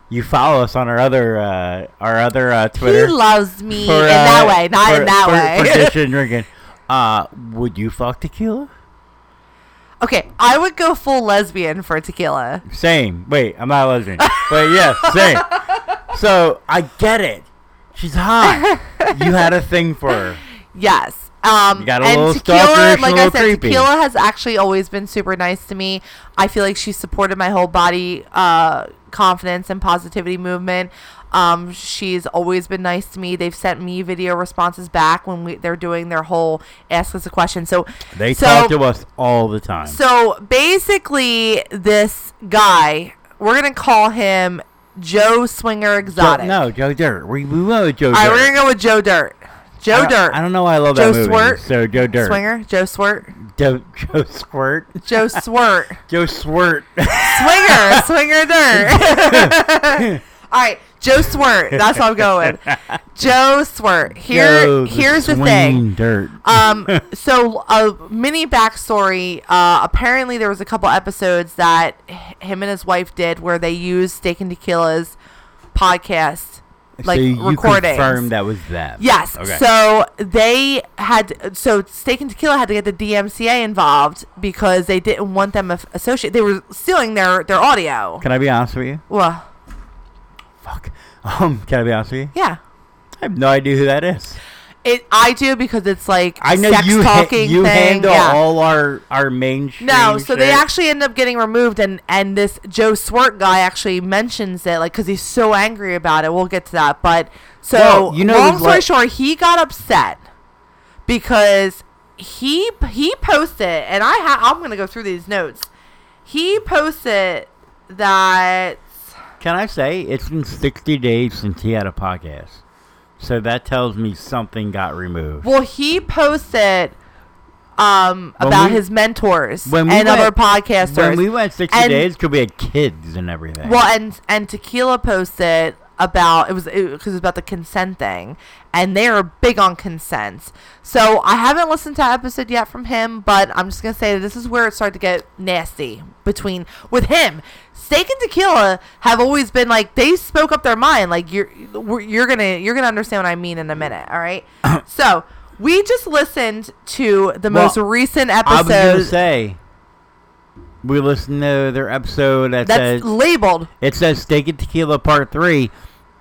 S2: You follow us on our other, uh, our other uh, Twitter.
S1: He loves me
S2: for,
S1: in
S2: uh,
S1: that way, not
S2: for-
S1: in that
S2: for,
S1: way.
S2: For dishing and drinking. Uh, would you fuck tequila?
S1: okay, I would go full lesbian for tequila.
S2: Same. Wait, I'm not a lesbian. but yes, same. So I get it. She's hot. you had a thing for her.
S1: Yes. Um,
S2: You got a
S1: and
S2: little
S1: tequila, like I said,
S2: creepy.
S1: tequila has actually always been super nice to me. I feel like she supported my whole body uh, confidence and positivity movement. Um, she's always been nice to me. They've sent me video responses back when we, they're doing their whole ask us a question. So
S2: They
S1: so,
S2: talk to us all the time.
S1: So basically, this guy, we're gonna call him Joe Swinger Exotic.
S2: no, Joe Dirt. We, we went with Joe
S1: All right,
S2: Dirt.
S1: we're gonna go with Joe Dirt. Joe
S2: I
S1: Dirt.
S2: I don't know why I love
S1: Joe
S2: that movie.
S1: Swirt.
S2: So Joe Dirt.
S1: Swinger. Joe Swirt.
S2: Joe, Joe Squirt.
S1: Joe Swirt.
S2: Joe Swirt.
S1: Swinger, swinger dirt. All right, Joe Swirt. That's what I'm going. Joe Swirt. Here,
S2: Joe
S1: here's the
S2: swinging
S1: thing.
S2: Dirt.
S1: Um, so a mini backstory. Uh, apparently there was a couple episodes that him and his wife did where they used Steak and Tequila's podcast, like
S2: so you
S1: recordings.
S2: confirmed that was them.
S1: Yes.
S2: Okay.
S1: So they had so Steak and Tequila had to get the DMCA involved because they didn't want them af- associate. They were stealing their their audio.
S2: Can I be honest with you?
S1: Well,
S2: Fuck. Um, can I be honest with you?
S1: yeah.
S2: I have no idea who that is.
S1: It I do because it's like
S2: I know
S1: sex
S2: you ha-
S1: talking
S2: you
S1: thing.
S2: handle
S1: yeah.
S2: all our our mainstream.
S1: No, so they actually end up getting removed, and and this Joe Swart guy actually mentions it, like, because he's so angry about it. We'll get to that, but so
S2: Well, you know,
S1: long story
S2: like-
S1: short, he got upset because he he posted, and I ha- I'm gonna go through these notes. He posted that
S2: Can I say it's been 60 days since he had a podcast? So that tells me something got removed.
S1: Well, he posted um about
S2: we-
S1: his mentors
S2: when we
S1: and other podcasters.
S2: When we went 60
S1: And-
S2: days, because we had kids and everything.
S1: Well, and and Tequila posted about it was because it, was about the consent thing, and they are big on consent. So I haven't listened to an episode yet from him, but I'm just gonna say that this is where it started to get nasty between with him. Steak and Tequila have always been like they spoke up their mind. Like you're you're gonna you're gonna understand what I mean in a minute. All right. so we just listened to the
S2: Well,
S1: most recent
S2: I was
S1: episode
S2: say, we listened to their episode that
S1: that's
S2: says,
S1: labeled.
S2: it says Steak and Tequila Part 3.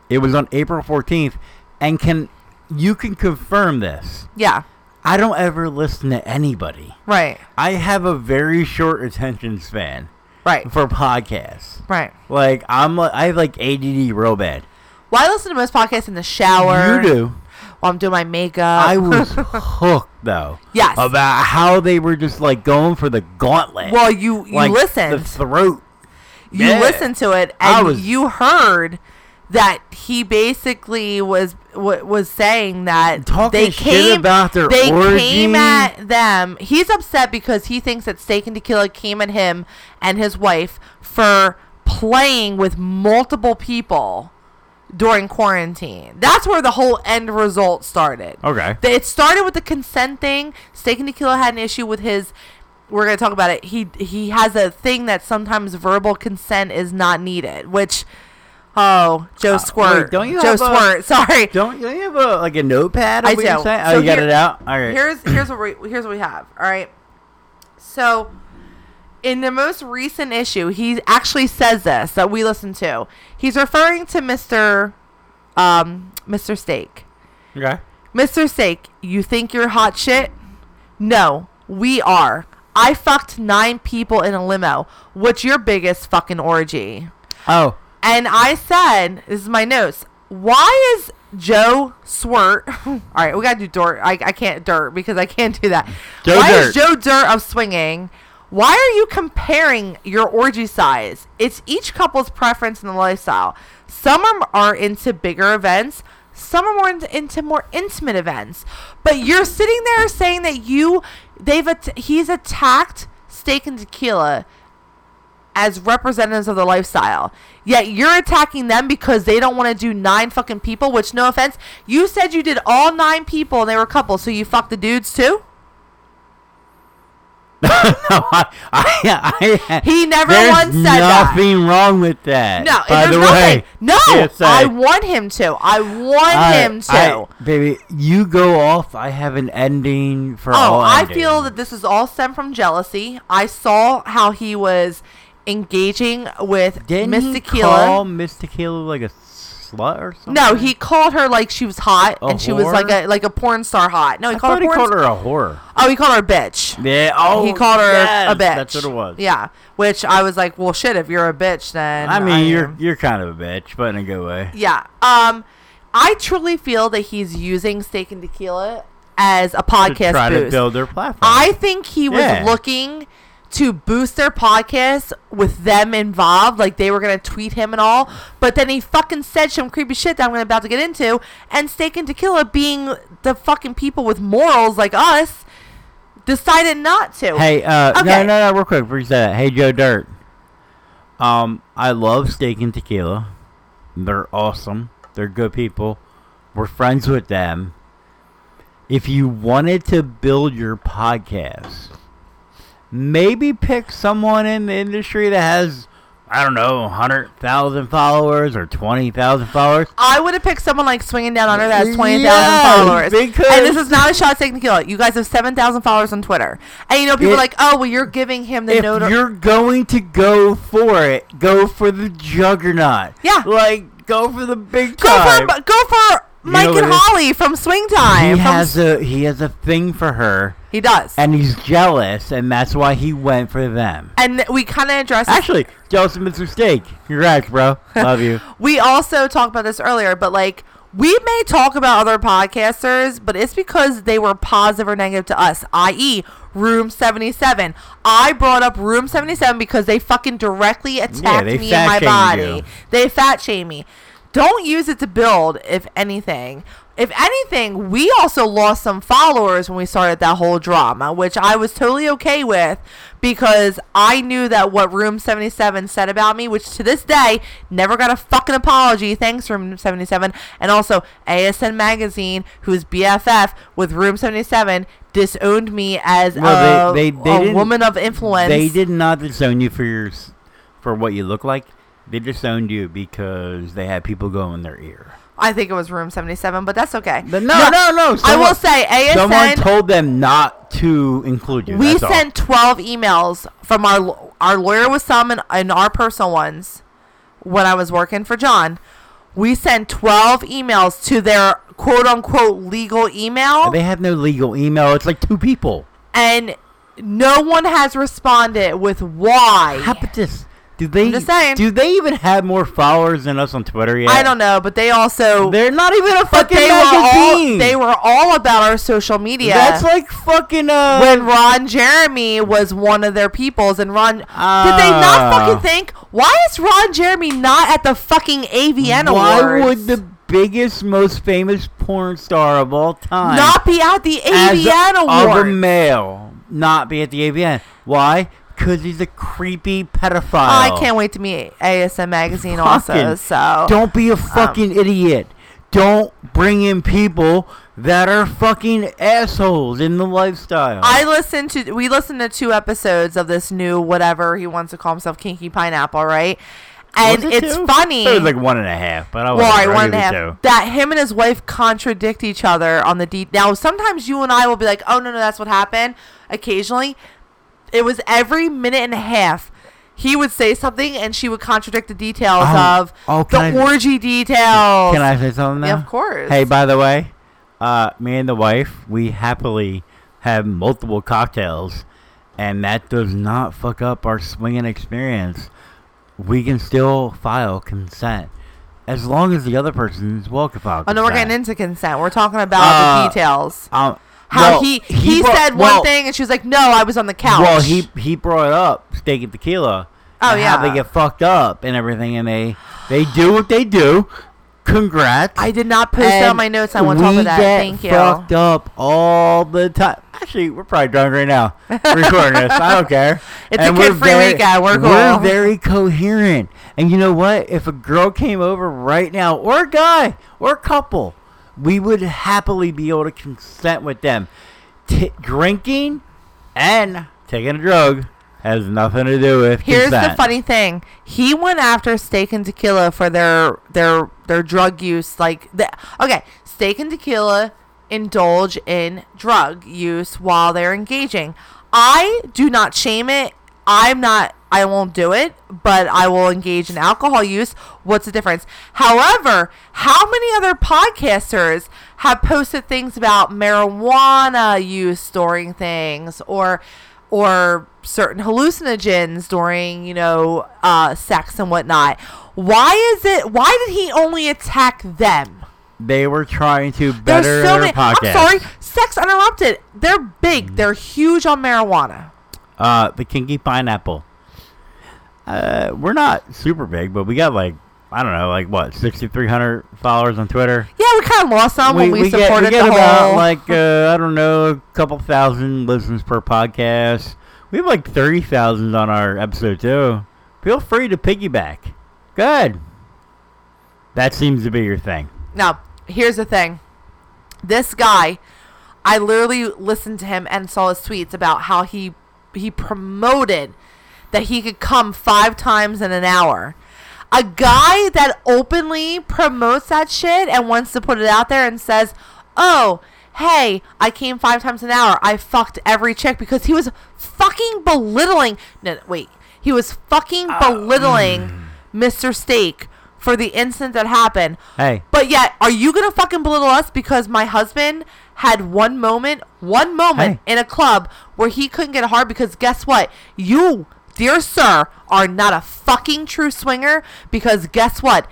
S2: It was on April 14th. And can you can confirm this.
S1: Yeah.
S2: I don't ever listen to anybody.
S1: Right.
S2: I have a very short attention span
S1: Right.
S2: for podcasts.
S1: Right.
S2: Like I'm, like, I have like ADD real bad.
S1: Well, I listen to most podcasts in the shower.
S2: You do.
S1: While I'm doing my makeup.
S2: I was hooked though.
S1: Yes.
S2: About how they were just like going for the gauntlet.
S1: well, you you
S2: like the throat.
S1: you
S2: yeah.
S1: listened to it, and
S2: was-
S1: you heard that he basically was wa- was saying that they came
S2: about their
S1: they
S2: orgy.
S1: came at them. He's upset because he thinks that Steak and Tequila came at him and his wife for playing with multiple people during quarantine. That's where the whole end result started.
S2: Okay.
S1: It started with the consent thing. Steak and Tequila had an issue with his. We're gonna talk about it. He he has a thing that sometimes verbal consent is not needed, which. Oh, Joe
S2: Uh,
S1: Squirt.
S2: wait, don't you
S1: Joe
S2: have a-
S1: Squirt. Sorry.
S2: Don't you have a like a notepad?
S1: I
S2: of what you're
S1: do.
S2: Oh,
S1: So
S2: you got it out. All right.
S1: Here's here's what we here's what we have. All right. So, in the most recent issue, he actually says this that we listen to. He's referring to Mister, um, Mister Steak.
S2: okay.
S1: Mr. Steak, you think you're hot shit? No, we are. I fucked nine people in a limo. What's your biggest fucking orgy?
S2: Oh,
S1: And I said, this is my notes. Why is Joe Swirt? All right, we gotta do dirt. I, I can't dirt because I can't do that.
S2: Joe
S1: Why
S2: Dirt.
S1: is Joe Dirt of swinging? Why are you comparing your orgy size? It's each couple's preference and the lifestyle. Some are, are into bigger events. Some are more into, into more intimate events. But you're sitting there saying that you, they've, at- he's attacked steak and tequila as representatives of the lifestyle. Yet you're attacking them because they don't want to do nine fucking people, which no offense, you said you did all nine people and they were couples, so you fucked the dudes too?
S2: no, I, I, I,
S1: He never once said that.
S2: nothing wrong with that.
S1: No,
S2: by the
S1: nothing.
S2: way.
S1: No. I want him to. I want him to.
S2: I- baby, you go off. I have an ending for
S1: oh,
S2: all
S1: I
S2: endings.
S1: feel that this is all stemmed from jealousy. I saw how he was engaging with
S2: Didn't
S1: Miss Tequila.
S2: call Miss Tequila like a slut or something?
S1: no, he called her like she was hot,
S2: A
S1: and she was like a like a porn star hot. No, he
S2: I
S1: called
S2: thought
S1: her
S2: he
S1: porn
S2: called her a whore.
S1: Oh, he called her a bitch.
S2: Yeah. Oh,
S1: he called her
S2: yes,
S1: a bitch.
S2: That's what it was.
S1: Yeah, which I was like, well, shit. If you're a bitch, then
S2: I mean, you're
S1: am.
S2: you're kind of a bitch, but in a good way.
S1: Yeah. Um, I truly feel that he's using Steak and Tequila as a podcast
S2: to try to build their platform.
S1: I think he was
S2: Yeah.
S1: looking to boost their podcast with them involved, like they were gonna tweet him and all. But then he fucking said some creepy shit that I'm gonna about to get into, and Steak and Tequila, being the fucking people with morals like us, decided not to.
S2: Hey, uh,
S1: Okay.
S2: no, no, no, real quick before you say that. Hey, Joe Dirt. Um, I love steak and tequila. They're awesome. They're good people. We're friends with them. If you wanted to build your podcast, maybe pick someone in the industry that has, I don't know, 100,000 followers or 20,000 followers.
S1: I would have picked someone like Swinging Down Under that has 20,000
S2: Yes,
S1: followers.
S2: because-
S1: and this is not a shot Steak and Tequila. You guys have 7,000 followers on Twitter. And you know, people
S2: It-
S1: are like, oh, well, you're giving him the
S2: if
S1: notor-
S2: you're going to go for it, go for the juggernaut.
S1: Yeah.
S2: Like, go for the big
S1: Go
S2: time.
S1: for go for Mike
S2: know
S1: and
S2: what it is?
S1: Holly from Swing Time.
S2: he has a he has a thing for her,
S1: he does.
S2: and he's jealous, and that's why he went for them.
S1: And th- we kind of addressed this-
S2: Actually, jealous of Mr. Steak. Congrats, bro. Love you.
S1: we also talked about this earlier, but like we may talk about other podcasters, but it's because they were positive or negative to us, i.e., Room 77. I brought up Room 77 because they fucking directly attacked
S2: they
S1: me in my body.
S2: you.
S1: They fat shame me. Don't use it to build, if anything. If anything, we also lost some followers when we started that whole drama, which I was totally okay with because I knew that what Room 77 said about me, which to this day never got a fucking apology, thanks Room 77, and also ASN Magazine, who's BFF with Room 77, disowned me as
S2: Well,
S1: a,
S2: they- they- they
S1: a woman of influence.
S2: They did not disown you for your for what you look like. They disowned you because they had people go in their ear.
S1: I think it was Room 77, but that's okay.
S2: But no, no, no.
S1: I
S2: someone-
S1: will say
S2: Someone told them not to include you.
S1: we
S2: that's all.
S1: sent 12 emails from our our lawyer was some and, and our personal ones when I was working for John. We sent 12 emails to their quote unquote legal email
S2: They have no legal email. It's like two people.
S1: and no one has responded with why.
S2: How about this? Do they? Do they even have more followers than us on Twitter yet?
S1: I don't know, but they also
S2: They're not even a fucking
S1: they were all
S2: magazine.
S1: they were all about our social media.
S2: That's like fucking uh.
S1: when Ron Jeremy was one of their peoples, and Ron did they not
S2: Ah.
S1: fucking think? Why is Ron Jeremy not at the fucking AVN
S2: why
S1: awards?
S2: Why would the biggest, most famous porn star of all time
S1: not be at the AVN
S2: a, of a
S1: awards?
S2: male not be at the AVN? Why? Because he's a creepy pedophile.
S1: Oh, I can't wait to meet ASM magazine also. So
S2: Don't be a um, fucking idiot. Don't bring in people that are fucking assholes in the lifestyle.
S1: I listened to we listened to two episodes of this new whatever he wants to call himself Kinky Pineapple, right? And
S2: Was it
S1: it's
S2: two?
S1: funny.
S2: It was like one and a half, but I was
S1: Well, all right, one and a half. That him and his wife contradict each other on the de- now. Sometimes you and I will be like, "Oh no, no, that's what happened." Occasionally, it was every minute and a half. He would say something, and she would contradict the details
S2: Oh,
S1: of
S2: oh,
S1: the
S2: can I-
S1: orgy details.
S2: Can I say something now?
S1: Yeah, of course.
S2: Hey, by the way, uh, me and the wife, we happily have multiple cocktails, and that does not fuck up our swinging experience. We can still file consent as long as the other person is well to file
S1: Oh no, we're getting into consent. We're talking about
S2: Uh,
S1: the details.
S2: Um,
S1: How
S2: well,
S1: he he,
S2: brought-
S1: said
S2: well,
S1: one thing, and she was like, "No, I was on the couch."
S2: Well, he he brought up steak and tequila.
S1: Oh,
S2: and How they get fucked up and everything, and they they do what they do. Congrats.
S1: I did not post
S2: And
S1: on my notes. I want to talk about that. Thank you.
S2: fucked up all the time. Actually, we're probably drunk right now recording this. I don't care.
S1: It's a
S2: And we're
S1: kid-free
S2: very-
S1: weekend. We're
S2: We're very coherent. And you know what? If a girl came over right now, or a guy, or a couple, we would happily be able to consent with them. T- drinking and taking a drug has nothing to do with
S1: Here's
S2: consent.
S1: the funny thing. He went after Steak and Tequila for their their their drug use. Like, the, okay, Steak and Tequila indulge in drug use while they're engaging. I do not shame it. I'm not. I won't do it, but I will engage in alcohol use. What's the difference? However, how many other podcasters have posted things about marijuana use during things or or certain hallucinogens during, you know, uh, sex and whatnot. Why is it? Why did he only attack them?
S2: They were trying to better
S1: so
S2: their
S1: many.
S2: podcast.
S1: I'm sorry. Sex Uninterrupted. They're big. They're huge on marijuana.
S2: Uh, the Kinky Pineapple. Uh, we're not super big, but we got like I don't know, like what, sixty three hundred followers on Twitter.
S1: Yeah, we kind of lost some when we,
S2: get,
S1: supported
S2: we get
S1: the
S2: about
S1: whole.
S2: like uh, I don't know, a couple thousand listens per podcast. We have like thirty thousand on our episode too. Feel free to piggyback. Good. That seems to be your thing.
S1: Now, here's the thing. This guy, I literally listened to him and saw his tweets about how he he promoted that he could come five times in an hour. A guy that openly promotes that shit and wants to put it out there and says, "Oh, hey, I came five times an hour. I fucked every chick because he was fucking belittling. No, wait, he was fucking uh, belittling mm. Mr. Steak for the incident that happened.
S2: Hey,
S1: But yet, are you gonna fucking belittle us because my husband had one moment, one moment
S2: Hey.
S1: in a club where he couldn't get hard because guess what? You, dear sir, are not a fucking true swinger because guess what?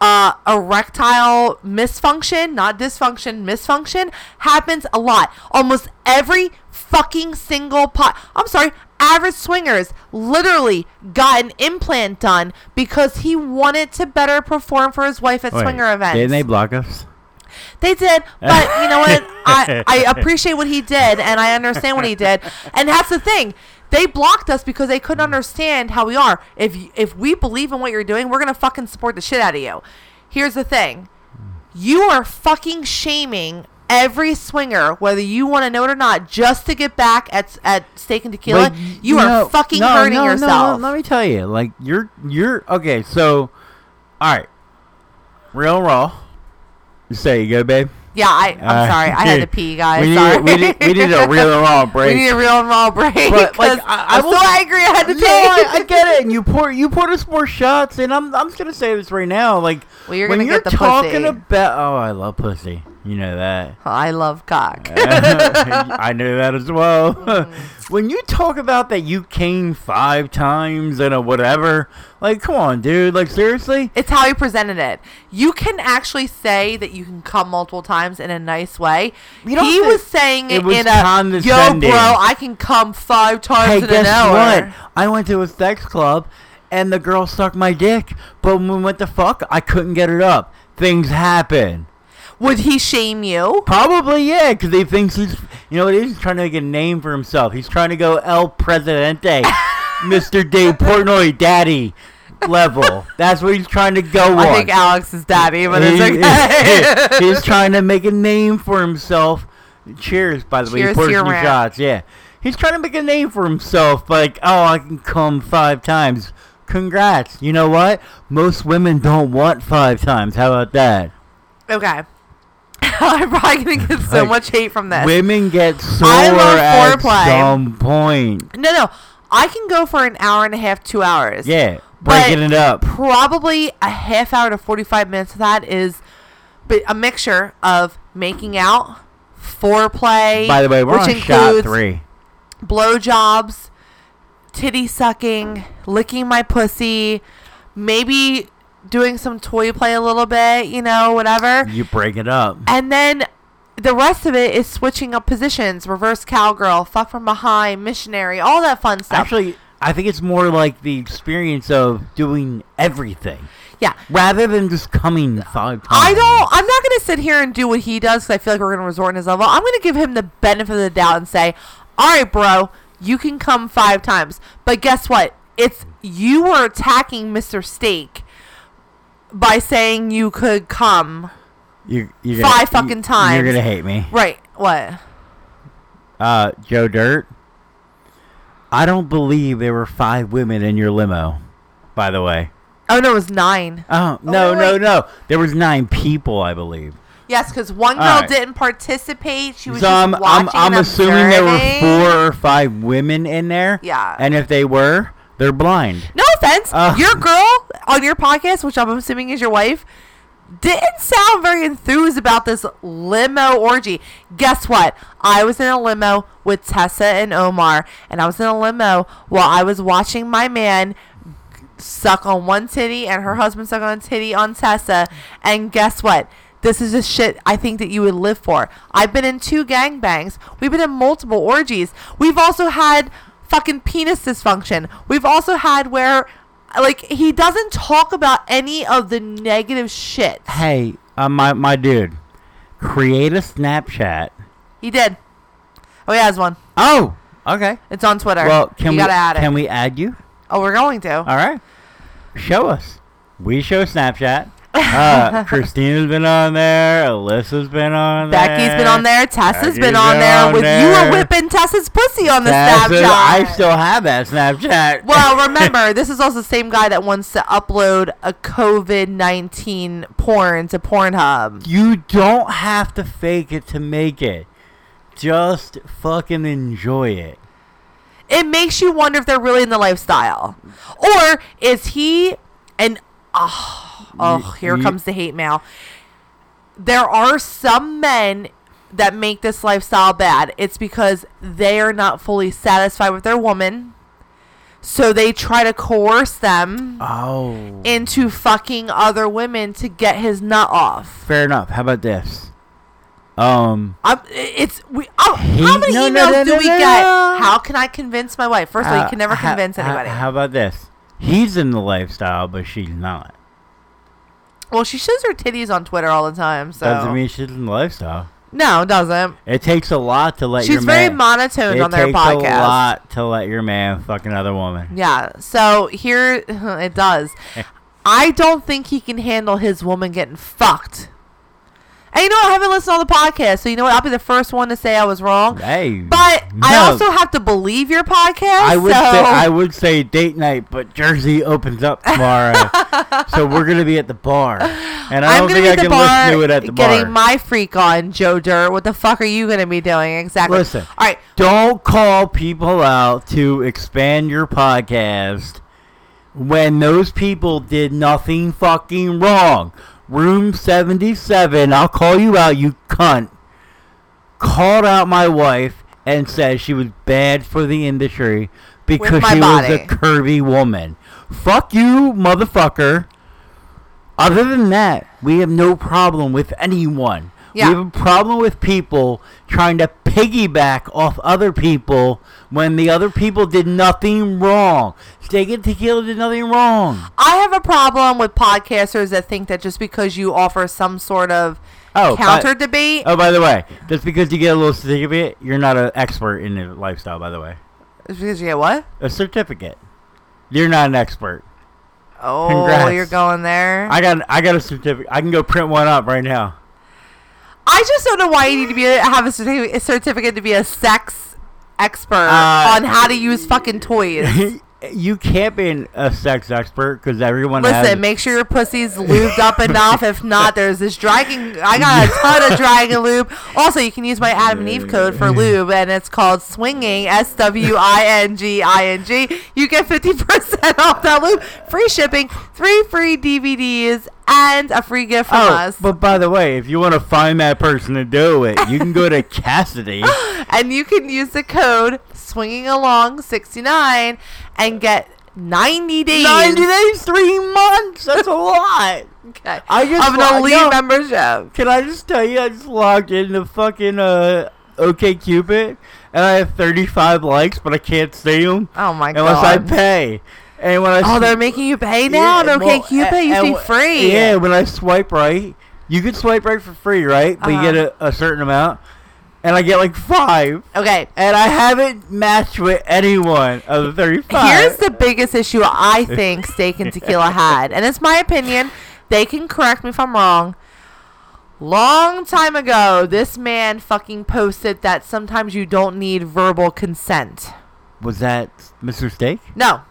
S1: uh, erectile misfunction, not dysfunction, misfunction happens a lot. Almost every fucking single pot. I'm sorry, average swingers literally got an implant done because he wanted to better perform for his wife at
S2: Wait,
S1: swinger events.
S2: Didn't they block us?
S1: They did, but you know what? I, I appreciate what he did, and I understand what he did, and that's the thing. They blocked us because they couldn't mm. understand how we are. If if we believe in what you're doing, we're gonna fucking support the shit out of you. Here's the thing: mm. you are fucking shaming every swinger, whether you want to know it or not, just to get back at at steak and tequila.
S2: But
S1: you are fucking
S2: no,
S1: hurting
S2: no, no,
S1: yourself.
S2: No, let me tell you, like you're you're okay. So, all right, real raw. You say you good, babe?
S1: Yeah, I, I'm
S2: Uh,
S1: sorry. I had to pee, guys.
S2: we need
S1: sorry.
S2: we need, we need a real and raw break.
S1: We need a real and raw break.
S2: But, like, I- will-
S1: so angry. I had to pee.
S2: no, I, I get it. And you pour you poured us more shots, and I'm I'm just gonna say this right now. Like
S1: Well, you're
S2: when
S1: gonna
S2: you're
S1: get the
S2: talking
S1: pussy.
S2: about, oh, I love pussy. You know that.
S1: I love cock.
S2: I know that as well.
S1: Mm.
S2: when you talk about that you came five times and a whatever, like, come on, dude. Like, seriously?
S1: It's how he presented it. You can actually say that you can come multiple times in a nice way.
S2: You don't
S1: he was saying
S2: it
S1: it,
S2: was
S1: in a yo, bro. I can come five times
S2: Hey,
S1: in an hour.
S2: what? I went to a sex club and the girl sucked my dick, but when we went to fuck, I couldn't get it up. Things happen.
S1: Would he shame you?
S2: Probably, yeah, because he thinks he's, you know what, he's trying to make a name for himself. He's trying to go El Presidente, Mr. Dave Portnoy, daddy level. That's what he's trying to go on.
S1: I think Alex is daddy, but it's
S2: He-
S1: okay.
S2: he's trying to make a name for himself. Cheers, by the way.
S1: Cheers
S2: He
S1: to your
S2: some
S1: rant.
S2: shots. Yeah, he's trying to make a name for himself. Like, oh, I can come five times. Congrats. You know what? Most women don't want five times. How about that?
S1: okay. I'm probably gonna get so
S2: Like,
S1: much hate from this.
S2: Women get sore
S1: I love
S2: at
S1: foreplay.
S2: some point.
S1: no, no. I can go for an hour and a half, two hours.
S2: Yeah, breaking it up.
S1: probably a half hour to 45 minutes of that is bi- a mixture of making out, foreplay,
S2: By the way, we're
S1: which
S2: on shot three.
S1: blowjobs, titty sucking, licking my pussy, maybe doing some toy play a little bit, you know, whatever.
S2: You break it up.
S1: And then the rest of it is switching up positions, reverse cowgirl, fuck from behind, missionary, all that fun stuff.
S2: Actually, I think it's more like the experience of doing everything.
S1: yeah.
S2: rather than just coming five times.
S1: I don't. I'm not going to sit here and do what he does because I feel like we're going to resort in his level. I'm going to give him the benefit of the doubt and say, "All right, bro, you can come five times." But guess what? It's you were attacking Mr. Steak by saying you could come.
S2: You, you're
S1: Five
S2: you-
S1: fucking times.
S2: You're gonna hate me.
S1: Right? What?
S2: Uh, Joe Dirt. I don't believe there were five women in your limo. By the way.
S1: Oh no, it was nine.
S2: Oh no
S1: wait,
S2: no no! There was nine people, I believe.
S1: Yes, because one girl
S2: right.
S1: didn't participate. She was
S2: so I'm I'm, I'm assuming there were four or five women in there.
S1: Yeah.
S2: And if they were, they're blind.
S1: No offense,
S2: Uh.
S1: your girl on your podcast, which I'm assuming is your wife, didn't sound very enthused about this limo orgy. Guess what? I was in a limo with Tessa and Omar, and I was in a limo while I was watching my man suck on one titty and her husband suck on a titty on Tessa. And guess what? This is just shit I think that you would live for. I've been in two gangbangs. We've been in multiple orgies. We've also had fucking penis dysfunction. We've also had where, like, he doesn't talk about any of the negative shit.
S2: Hey, uh, my my dude, create a Snapchat.
S1: He did. Oh, he has one.
S2: Oh, okay.
S1: It's on Twitter.
S2: Well, can
S1: you
S2: we
S1: gotta add
S2: can we add you?
S1: oh, we're going to.
S2: All right. Show us. We show Snapchat. Uh, Christina's been on there. Alyssa's been on there.
S1: Becky's been on there. Tessa's
S2: Becky's
S1: been on there.
S2: on
S1: with you
S2: there.
S1: were whipping Tessa's pussy on the
S2: Tessa-
S1: Snapchat.
S2: I still have that Snapchat.
S1: Well, remember, this is also the same guy that wants to upload a COVID 19 porn to Pornhub.
S2: you don't have to fake it to make it. Just fucking enjoy it.
S1: It makes you wonder if they're really in the lifestyle. Or is he an. Oh, oh here comes the hate mail. There are some men that make this lifestyle bad. It's because they are not fully satisfied with their woman. So they try to coerce them
S2: Oh.
S1: into fucking other women to get his nut off.
S2: Fair enough. How about this? Um.
S1: Um, it's we. Oh, how many
S2: no,
S1: emails
S2: no, no,
S1: do we get? How can I convince my wife? First of all, you
S2: uh,
S1: can never convince
S2: ha-
S1: anybody.
S2: how about this? He's in the lifestyle, but she's not.
S1: Well, she shows her titties on Twitter all the time, so
S2: Doesn't mean she's in lifestyle.
S1: no, it doesn't.
S2: It takes a lot to let
S1: She's
S2: your
S1: very
S2: man.
S1: monotone on their
S2: takes
S1: podcast.
S2: a lot to let your man fuck another woman.
S1: Yeah. So here it does. I don't think he can handle his woman getting fucked. And you know? I haven't listened to all the podcasts, so you know what? I'll be the first one to say I was wrong.
S2: Hey.
S1: But I also have to believe your podcast.
S2: I would
S1: so
S2: say I would say date night, but Jersey opens up tomorrow, so we're gonna be at the bar, and I
S1: I'm
S2: don't think I can listen to it at the bar.
S1: getting my freak on, Joe Dirt. What the fuck are you gonna be doing exactly?
S2: Listen.
S1: All right.
S2: Don't call people out to expand your podcast when those people did nothing fucking wrong. Room 77, I'll call you out, you cunt. Called out my wife and said she was bad for the industry because she was a curvy woman. Fuck you, motherfucker. Other than that, we have no problem with anyone.
S1: Yeah.
S2: We have a problem with people trying to piggyback off other people when the other people did nothing wrong. Steak and Tequila did nothing wrong.
S1: I have a problem with podcasters that think that just because you offer some sort of
S2: Oh,
S1: counter debate,
S2: Oh, by the way, just because you get a little certificate, you're not an expert in the lifestyle. By the way,
S1: it's because you get what?
S2: a certificate, you're not an expert.
S1: Oh,
S2: Congrats.
S1: you're going there. I,
S2: I got, I got a certificate. I can go print one up right now.
S1: Just don't know why you need to be have a certificate, a certificate to be a sex expert
S2: Uh,
S1: on how to use fucking toys.
S2: you can't be a sex expert because everyone
S1: Listen,
S2: has.
S1: make sure your pussy's lubed up enough. If not, there's this dragon. I got a ton of dragon lube. Also, you can use my Adam and Eve code for lube, and it's called Swinging. S W I N G I N G. You get fifty percent off that lube, free shipping, three free DVDs, and a free gift from
S2: Oh,
S1: us.
S2: but by the way, if you want to find that person to do it, you can go to Cassidy.
S1: and you can use the code Swinging Along sixty nine and get ninety days.
S2: 90 days, three months. That's a lot.
S1: Okay.
S2: I just
S1: of an elite membership.
S2: Can I just tell you, I just logged into fucking uh, OK Cupid, and I have 35 likes, but I can't see them
S1: Oh my
S2: unless
S1: god.
S2: Unless I pay. And when I
S1: Oh,
S2: s-
S1: they're making you pay now?
S2: Yeah,
S1: okay,
S2: well,
S1: Cupid used to be free.
S2: Yeah, when I swipe right, you can swipe right for free, right? But you get
S1: Uh-huh.
S2: a, a certain amount, and I get like five,
S1: Okay.
S2: and I haven't matched with anyone of the 35.
S1: Here's the biggest issue I think Steak and Tequila had, and it's my opinion. They can correct me if I'm wrong. Long time ago, this man fucking posted that sometimes you don't need verbal consent.
S2: Was that Mr. Steak?
S1: No.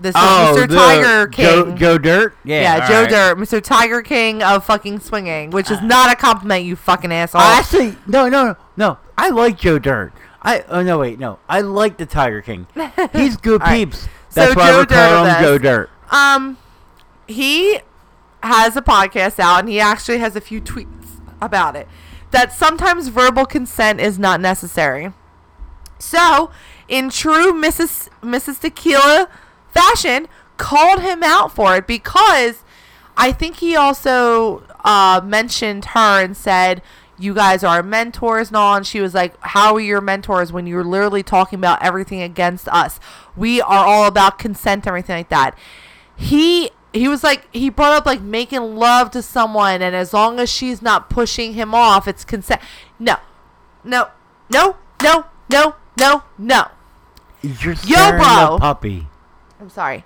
S1: This is
S2: Oh,
S1: Mr.
S2: the
S1: Tiger King.
S2: Joe, Joe Dirt? Yeah,
S1: yeah, Joe
S2: right.
S1: Dirt, Mr. Tiger King of fucking swinging, which is not a compliment, you fucking asshole.
S2: I actually, no, no, no, no. I like Joe Dirt. I oh no wait no I like the Tiger King. He's good peeps.
S1: So
S2: That's why
S1: Joe
S2: we're
S1: Dirt
S2: calling him Joe. Dirt.
S1: Um, he has a podcast out, and he actually has a few tweets about it. That sometimes verbal consent is not necessary. So, in true Mrs. Mrs. Tequila fashion, called him out for it because I think he also uh, mentioned her and said, "You guys are mentors and all." And she was like, "How are your mentors when you're literally talking about everything against us? We are all about consent, and everything like that." He he was like he brought up like making love to someone, and as long as she's not pushing him off, it's consent. No, no, no, no, no, no, no.
S2: You're
S1: Yo, bro.
S2: puppy.
S1: I'm sorry.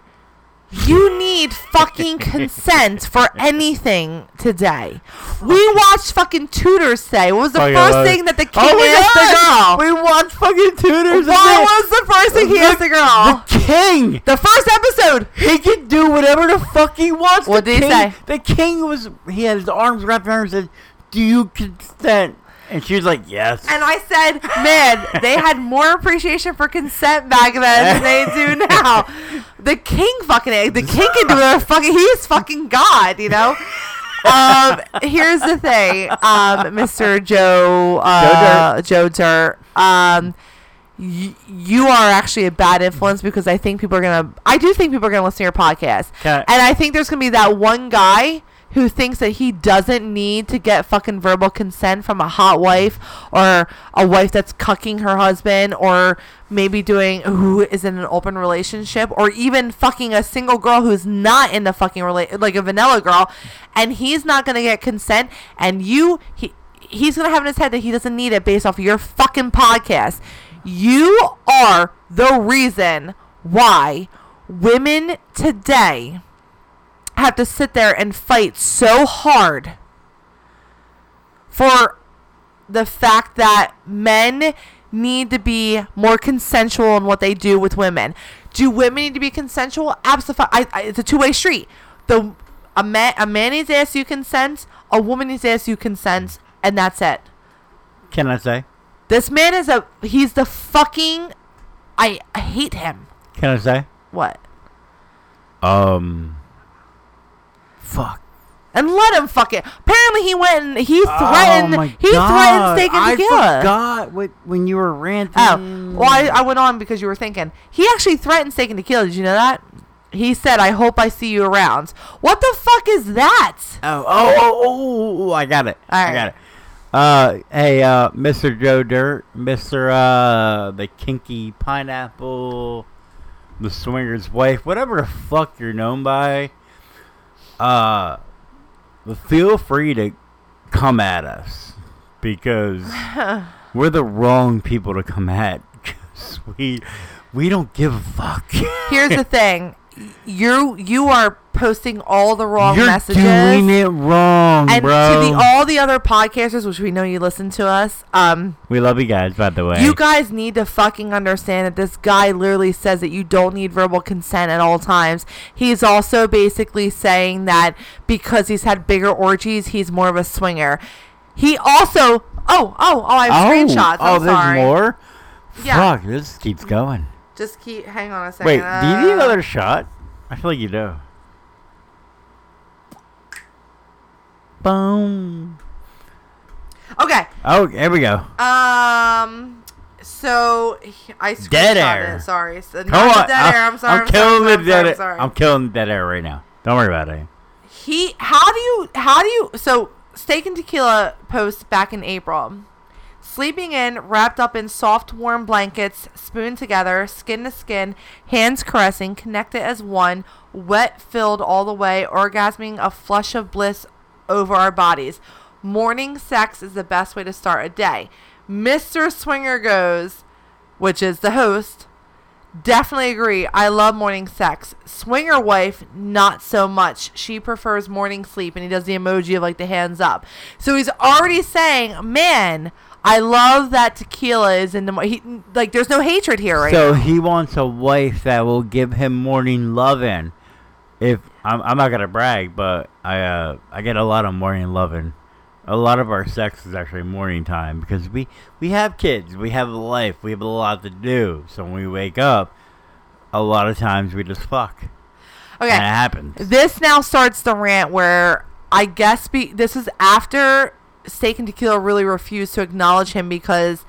S1: You need fucking consent for anything today. We watched fucking Tudors today. What was the
S2: Fucking
S1: first
S2: love it.
S1: thing that the king
S2: Oh my
S1: asked
S2: God!
S1: the girl?
S2: We watched fucking Tudors.
S1: What was the first thing he asked the girl?
S2: The king.
S1: The first episode.
S2: He can do whatever the fuck he wants.
S1: What
S2: the
S1: did he
S2: king,
S1: say?
S2: The king was. He had his arms wrapped around her and said, "Do you consent?" And she was like, "Yes."
S1: And I said, man, they had more appreciation for consent back then than they do now. The king fucking, the king can do whatever fucking, he's fucking God, you know? Um, here's the thing, um, Mr. Joe, uh, Joe Dirt. Um, y- you are actually a bad influence because I think people are gonna. I do think people are gonna listen to your podcast,
S2: Can
S1: and I think there's gonna be that one guy who thinks that he doesn't need to get fucking verbal consent from a hot wife or a wife that's cucking her husband or maybe doing who is in an open relationship or even fucking a single girl who's not in the fucking rela- like a vanilla girl and he's not gonna get consent and you he he's gonna have in his head that he doesn't need it based off of your fucking podcast. You are the reason why women today have to sit there and fight so hard for the fact that men need to be more consensual in what they do with women. Do women need to be consensual? Absolutely. I, I, it's a two way street. The a man a man needs to ask you consent. A woman needs to ask you consent, and that's it.
S2: Can I say?
S1: This man is a he's the fucking I, I hate him.
S2: Can I say?
S1: What?
S2: Um. Fuck.
S1: And let him fuck it. Apparently he went and he
S2: oh
S1: threatened
S2: my
S1: he
S2: God.
S1: threatened steak and
S2: I
S1: tequila.
S2: forgot what, when you were ranting.
S1: Oh, well, I, I went on because you were thinking. He actually threatened steak and tequila. Did you know that? He said, "I hope I see you around." What the fuck is that?
S2: Oh, oh, oh, oh, oh, I got it. I got it. Uh, hey, uh, Mr. Joe Dirt, Mr. Uh, the kinky pineapple, the swinger's wife, whatever the fuck you're known by. Uh, feel free to come at us because we're the wrong people to come at. 'cause we we don't give a fuck.
S1: Here's the thing: you you are posting all the wrong
S2: You're
S1: messages.
S2: doing it wrong,
S1: and
S2: bro.
S1: to the all the other podcasters, which we know you listen to us, um,
S2: we love you guys, by the way.
S1: you guys need to fucking understand that this guy literally says that you don't need verbal consent at all times. He's also basically saying that because he's had bigger orgies, he's more of a swinger. He also, oh, oh, oh, I have screenshots.
S2: Oh,
S1: I'm
S2: there's
S1: sorry.
S2: more?
S1: Yeah.
S2: Fuck, this keeps going.
S1: Just keep, hang on a second.
S2: Wait, do you need
S1: Uh,
S2: another shot? I feel like you do. Boom.
S1: Okay.
S2: Oh, here we go.
S1: Um. So I
S2: Dead air.
S1: It, sorry. So,
S2: Come
S1: not the
S2: on.
S1: dead air. I'm sorry.
S2: I'm
S1: I'm
S2: killing
S1: sorry,
S2: the
S1: I'm
S2: dead air.
S1: sorry.
S2: I'm killing the dead air right now. Don't worry about it.
S1: He how do you how do you so steak and tequila post back in April. Sleeping in, wrapped up in soft warm blankets, spooned together, skin to skin, hands caressing, connected as one, wet filled all the way, orgasming a flush of bliss over our bodies. Morning sex is the best way to start a day. Mr. Swinger goes, which is the host, Definitely agree. I love morning sex. Swinger wife, not so much. She prefers morning sleep, and he does the emoji of like the hands up. So he's already saying, "Man, I love that tequila is in the mo-" he like." There's no hatred here, right?
S2: so
S1: now.
S2: he wants a wife that will give him morning loving. If I'm, I'm not gonna brag, but I uh, I get a lot of morning loving. A lot of our sex is actually morning time because we we have kids, we have a life, we have a lot to do. So when we wake up, a lot of times we just fuck, and it
S1: okay,
S2: happens.
S1: this now starts the rant where I guess be this is after Steak and Tequila really refused to acknowledge him because.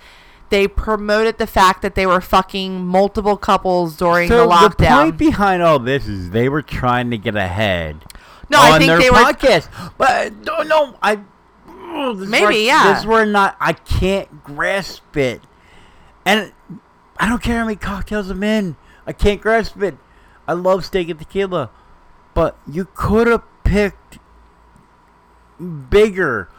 S1: They promoted the fact that they were fucking multiple couples during
S2: So
S1: the lockdown.
S2: The point behind all this is they were trying to get ahead
S1: no,
S2: on
S1: I think
S2: their
S1: they were
S2: podcast. But uh, no, no, I oh, this
S1: Maybe,
S2: where-
S1: yeah.
S2: This is where not I can't grasp it, and I don't care how many cocktails I'm in. I can't grasp it. I love steak and tequila, but you could have picked bigger.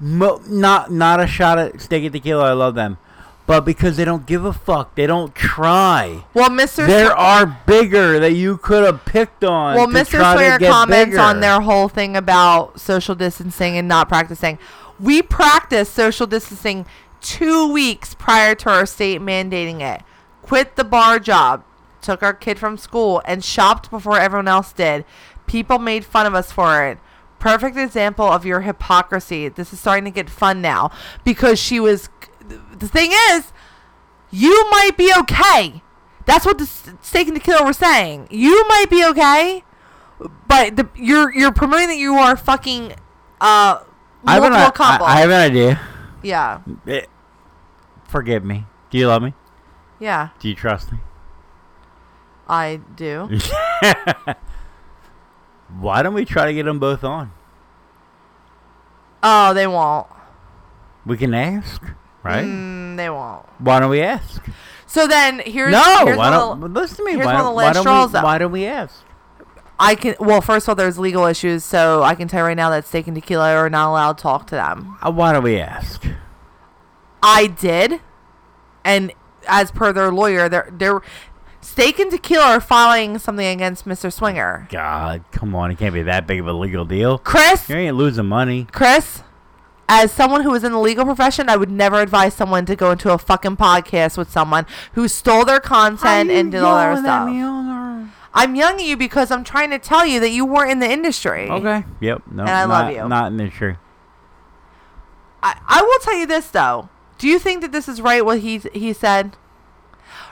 S2: Mo- not not a shot at steak and tequila. I love them, but because they don't give a fuck, they don't try.
S1: Well, Mr.
S2: There
S1: Sw-
S2: are bigger that you could have picked on.
S1: well, Mr. Sawyer comments
S2: bigger.
S1: on their whole thing about social distancing and not practicing. We practiced social distancing two weeks prior to our state mandating it. Quit the bar job, took our kid from school, and shopped before everyone else did. People made fun of us for it. Perfect example of your hypocrisy. This is starting to get fun now because she was. The thing is, you might be okay. That's what the Stake steak the tequila were saying. You might be okay, but the, you're you're promoting that you are fucking uh
S2: I have, an, I. I have an idea.
S1: yeah.
S2: Eh, forgive me. Do you love me?
S1: Yeah,
S2: Do you trust me?
S1: I do.
S2: Why don't we try to get them both on?
S1: oh, they won't.
S2: We can ask, right?
S1: Mm, they won't.
S2: Why don't we ask?
S1: So then here's
S2: no,
S1: here's
S2: why don't
S1: the-
S2: listen to me?
S1: here's
S2: Why,
S1: one of the
S2: why
S1: last
S2: don't
S1: straws,
S2: we? Why don't we ask?
S1: I can. Well, first of all, there's legal issues, so I can tell you right now that Steak and Tequila are not allowed to talk to them.
S2: Uh, why don't we ask?
S1: I did, and as per their lawyer, they're they're Steak and Tequila are filing something against Mr. Swinger.
S2: God, come on! It can't be that big of a legal deal.
S1: Chris,
S2: You ain't losing money.
S1: Chris, as someone who is in the legal profession, I would never advise someone to go into a fucking podcast with someone who stole their content and did all their stuff. I'm young at you because I'm trying to tell you that you weren't in the industry.
S2: Okay. Yep. No.
S1: And I
S2: not,
S1: love you.
S2: Not in the true.
S1: I, I will tell you this though. Do you think that this is right what he he said?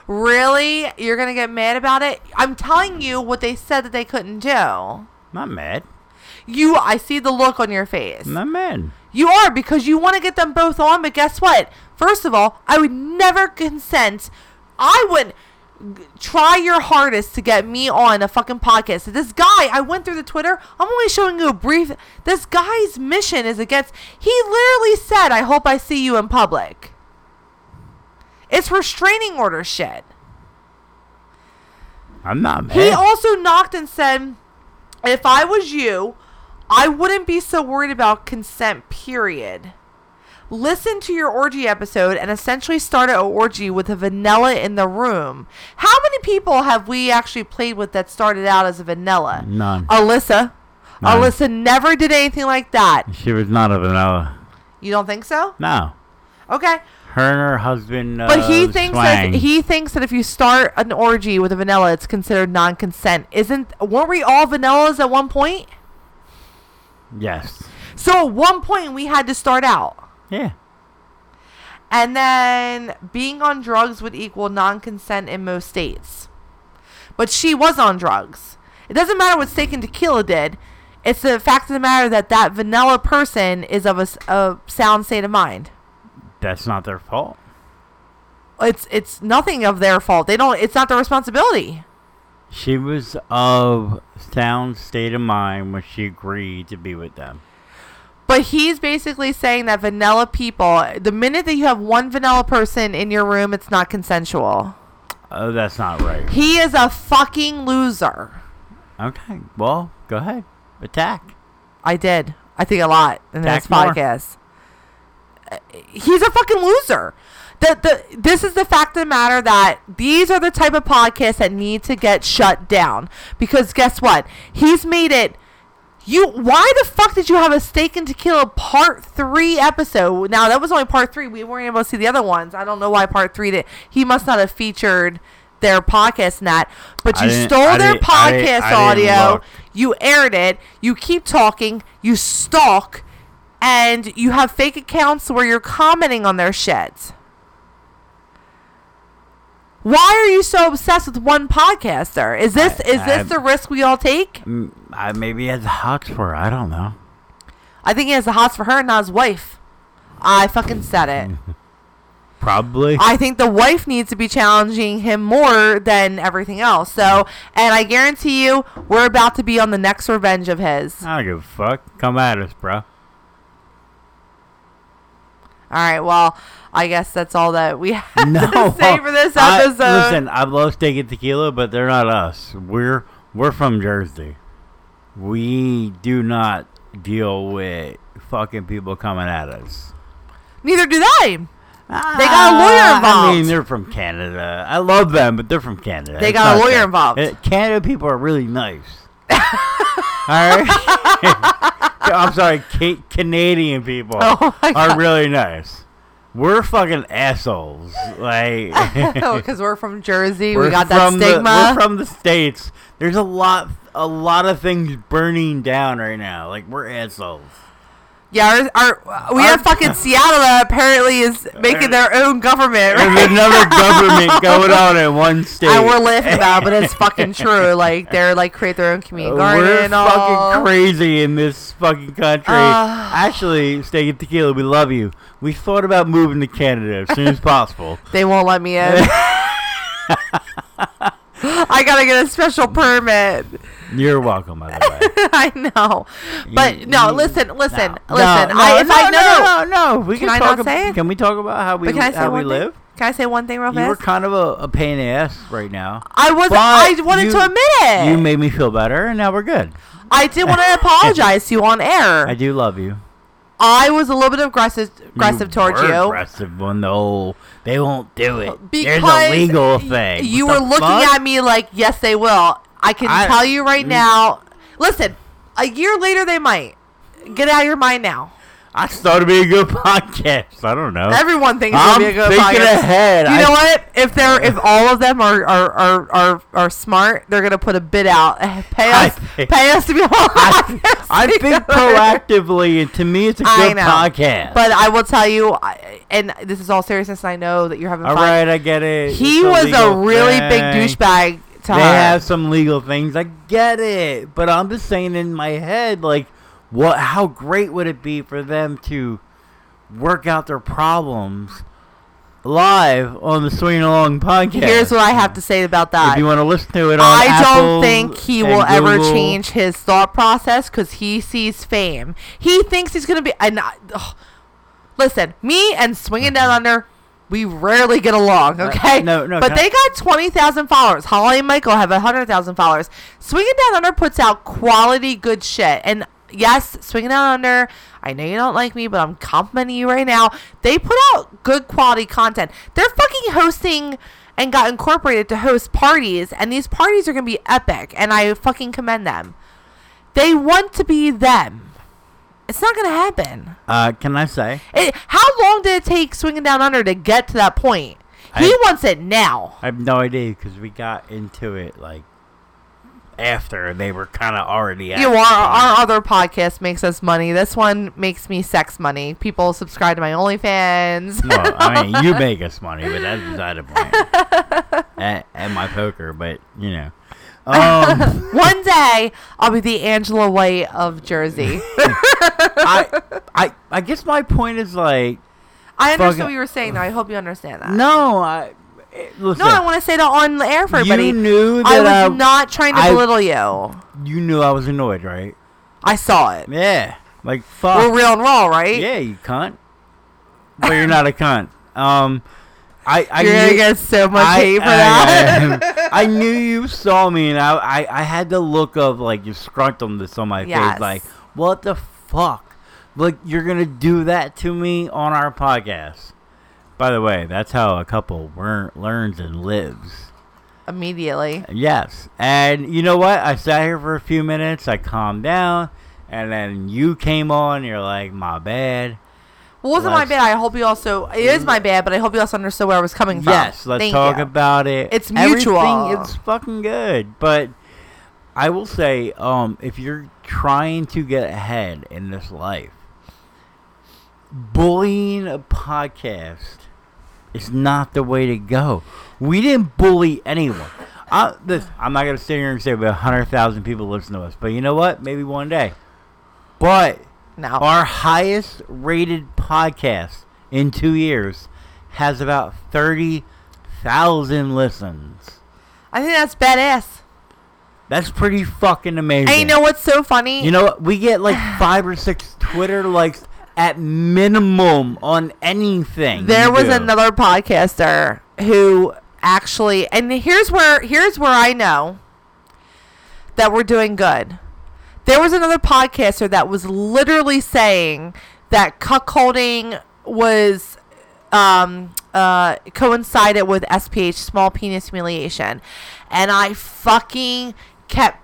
S1: Really? You're gonna get mad about it? I'm telling you what they said that they couldn't do.
S2: Not mad.
S1: You I see the look on your face.
S2: Not mad.
S1: You are because you want to get them both on, but guess what? First of all, I would never consent. I would try your hardest to get me on a fucking podcast. This guy, I went through the Twitter. I'm only showing you a brief. This guy's mission is against. He literally said, "I hope I see you in public." It's restraining order shit.
S2: I'm not mad.
S1: He also knocked and said, if I was you, I wouldn't be so worried about consent, period. Listen to your orgy episode and essentially start an orgy with a vanilla in the room. How many people have we actually played with that started out as a vanilla?
S2: None.
S1: Alyssa.
S2: None.
S1: Alyssa never did anything like that.
S2: She was not a vanilla.
S1: You don't think so?
S2: No.
S1: Okay.
S2: Her and her husband. Uh,
S1: But he thinks that he thinks that if you start an orgy with a vanilla, it's considered non-consent. Isn't weren't we all vanillas at one point?
S2: Yes.
S1: So at one point we had to start out.
S2: Yeah.
S1: And then being on drugs would equal non-consent in most states. But she was on drugs. It doesn't matter what steak and tequila did. It's the fact of the matter that that vanilla person is of a sound state of mind.
S2: That's not their fault.
S1: It's it's nothing of their fault. They don't. It's not their responsibility.
S2: She was of sound state of mind when she agreed to be with them.
S1: But he's basically saying that vanilla people, the minute that you have one vanilla person in your room, it's not consensual.
S2: Oh, that's not right.
S1: He is a fucking loser.
S2: Okay. Well, go ahead. Attack.
S1: I did. I think a lot in this
S2: Attack more.
S1: podcast. Uh, He's a fucking loser. The, the this is the fact of the matter that these are the type of podcasts that need to get shut down because guess what? He's made it. You why the fuck did you have a steak and tequila part three episode? Now that was only part three. We weren't able to see the other ones. I don't know why part three did. He must not have featured their podcast in that. But you stole
S2: I
S1: their
S2: I didn't-
S1: podcast
S2: I didn't
S1: audio. You aired it. You keep talking. You stalk, and you have fake accounts where you're commenting on their shit. Why are you so obsessed with one podcaster? Is this
S2: I-
S1: is this
S2: I-
S1: the risk we all take?
S2: Mm, I, maybe he has a hots for her. I don't know.
S1: I think he has the hots for her, and not his wife. I fucking said it.
S2: Probably.
S1: I think the wife needs to be challenging him more than everything else. So, and I guarantee you, we're about to be on the next revenge of his.
S2: I don't give a fuck. Come at us, bro.
S1: All right. Well, I guess that's all that we have
S2: No.
S1: to say for this
S2: I-
S1: episode.
S2: listen, I love steak and tequila, but they're not us. We're we're from Jersey. We do not deal with fucking people coming at us.
S1: Neither do they.
S2: They
S1: got a lawyer involved.
S2: I mean, they're from Canada. I love them, but they're from Canada.
S1: They got a lawyer
S2: that-
S1: involved.
S2: Uh, Canada people are really nice. All right. I'm sorry, ca- Canadian people
S1: Oh
S2: are really nice. We're fucking assholes. Like
S1: Because we're from Jersey, we
S2: we're
S1: got that
S2: from the-
S1: stigma.
S2: we're from the states. There's a lot, a lot of things burning down right now. Like we're assholes.
S1: Yeah, our, our we
S2: Our-
S1: have fucking Seattle that apparently is making their own government.
S2: There's another government going on in one state.
S1: And we're laughing about, it, but it's fucking true. Like they're like create their own community garden.
S2: We're
S1: and all.
S2: fucking crazy in this fucking country.
S1: Ah.
S2: Actually, Steak and Tequila, we love you. We thought about moving to Canada as soon as possible.
S1: They won't let me in. I gotta get a special permit.
S2: You're welcome, by the way.
S1: I know, but
S2: You-
S1: no.
S2: you-
S1: Listen, listen,
S2: no,
S1: listen.
S2: No,
S1: I, if
S2: no,
S1: I
S2: no,
S1: no,
S2: no, no, We
S1: Can
S2: can,
S1: I
S2: talk
S1: not say
S2: ab-
S1: it?
S2: Can we talk about how we
S1: can I say
S2: how we
S1: one thing?
S2: live?
S1: Can I say one thing real
S2: You were kind of a, a pain in the ass right now.
S1: I was. I wanted
S2: you-
S1: to admit it.
S2: You made me feel better, and now we're good.
S1: I did want to apologize to you on air.
S2: I do love you.
S1: I was a little bit aggressive, aggressive towards
S2: were
S1: you.
S2: Aggressive on the whole. They won't do it.
S1: Because
S2: There's a legal thing.
S1: You
S2: What
S1: were looking
S2: fuck?
S1: at me like, yes, they will. I can
S2: I-
S1: tell you right now. Listen, a year later, they might. Get out of your mind now.
S2: I thought it'd be a good podcast. I don't know.
S1: Everyone thinks
S2: I'm
S1: it'll be a good
S2: thinking
S1: podcast.
S2: ahead.
S1: You
S2: I-
S1: know what? If they're if all of them are are, are, are, are smart, they're gonna put a bid out. Eh, pay
S2: I
S1: us,
S2: think-
S1: pay us to be on.
S2: I, I think proactively, and to me, it's a
S1: I
S2: good
S1: know.
S2: podcast.
S1: But I will tell you, I, and this is all seriousness. And I know that you're having
S2: all
S1: fun.
S2: right, I get it.
S1: He
S2: It's
S1: was a really big douchebag to
S2: They
S1: her.
S2: have some legal things. I get it, but I'm just saying in my head, like, what? How great would it be for them to work out their problems live on the Swinging Along podcast?
S1: Here's what I have to say about that.
S2: If you want to listen to it on
S1: I
S2: Apple
S1: don't think he will ever change his thought process because he sees fame. He thinks he's gonna be. And I- ugh. listen, me and Swinging Down Under, we rarely get along.
S2: Uh,
S1: Okay,
S2: no, no,
S1: but they got twenty thousand followers. Holly and Michael have hundred thousand followers. Swinging Down Under puts out quality good shit, and yes, Swinging Down Under. I know you don't like me, but I'm complimenting you right now. They put out good quality content. They're fucking hosting and got incorporated to host parties, and these parties are gonna be epic, and I fucking commend them. They want to be them. It's not gonna happen.
S2: Uh, can I say?
S1: It, how long did it take Swinging Down Under to get to that point? He
S2: I-
S1: wants it now.
S2: I have no idea because we got into it like after they were kind of already. At
S1: You are.
S2: point.
S1: Our other podcast makes us money. This one makes me sex money. People subscribe to my OnlyFans.
S2: Well, I mean, you make us money, but that's beside the point. and, and my poker, but you know. Um,
S1: one day, I'll be the Angela White of Jersey.
S2: I, I, I guess my point is like,
S1: I understand
S2: Fucking-
S1: what you were saying, though. I hope you understand that.
S2: no, I. Listen,
S1: No, I want to say that on the air for everybody.
S2: you knew
S1: I
S2: that
S1: was not trying to
S2: I-
S1: belittle you.
S2: you knew I was annoyed, right?
S1: I saw it.
S2: Yeah, like fuck.
S1: We're real and raw, right?
S2: Yeah, you cunt. But you're not a cunt. Um, I, I
S1: You're
S2: knew,
S1: gonna get so much
S2: I-
S1: hate for
S2: I-
S1: that.
S2: I, I knew you saw me, and I, I, I had the look of like on this on my
S1: Yes.
S2: face, like, what the fuck? Like you're gonna do that to me on our podcast? By the way, that's how a couple learn, learns and lives.
S1: Immediately.
S2: Yes, and you know what? I sat here for a few minutes. I calmed down, and then you came on. You're like, my bad.
S1: Well, it wasn't my
S2: Let's-
S1: bad. I hope you also. It is my bad, but I hope you also understood where I was coming from.
S2: Yes, let's
S1: Thank
S2: talk
S1: you.
S2: about it.
S1: It's mutual.
S2: Everything is fucking good, but I will say, um, if you're trying to get ahead in this life, bullying a podcast is not the way to go. We didn't bully anyone. I, this, I'm not gonna sit here and say we have hundred thousand people listen to us, but you know what? Maybe one day. But
S1: No.
S2: our highest rated podcast in two years has about 30,000 listens.
S1: I think that's badass.
S2: That's pretty fucking amazing.
S1: And you know what's so funny?
S2: You know what? We get like five or six Twitter likes at minimum on anything.
S1: there was
S2: do.
S1: another podcaster who actually, and here's where here's where I know that we're doing good. There was another podcaster that was literally saying that cuckolding was um, uh, coincided with SPH, small penis humiliation, and I fucking kept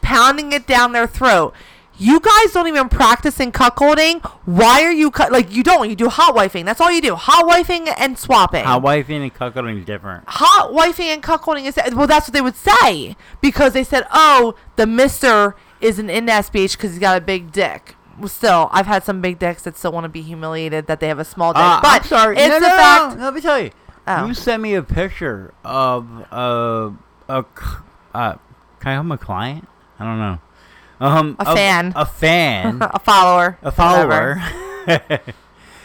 S1: pounding it down their throat. You guys don't even practice in cuckolding. Why are you cut? Like you don't. You do hot wifing. That's all you do. Hot wifing and swapping.
S2: Hot wifing and cuckolding is different.
S1: hot wifing and cuckolding is well. That's what they would say because they said, "Oh, the Mister isn't in SPH because he's got a big dick." Well, still, I've had some big dicks that still want to be humiliated that they have a small dick.
S2: Uh,
S1: but
S2: I'm sorry.
S1: it's
S2: no, no,
S1: fact.
S2: No, let me tell you.
S1: Oh.
S2: You sent me a picture of uh, a uh, can I have a client? I don't know. Um,
S1: A
S2: of-
S1: fan.
S2: A fan.
S1: a follower.
S2: a follower.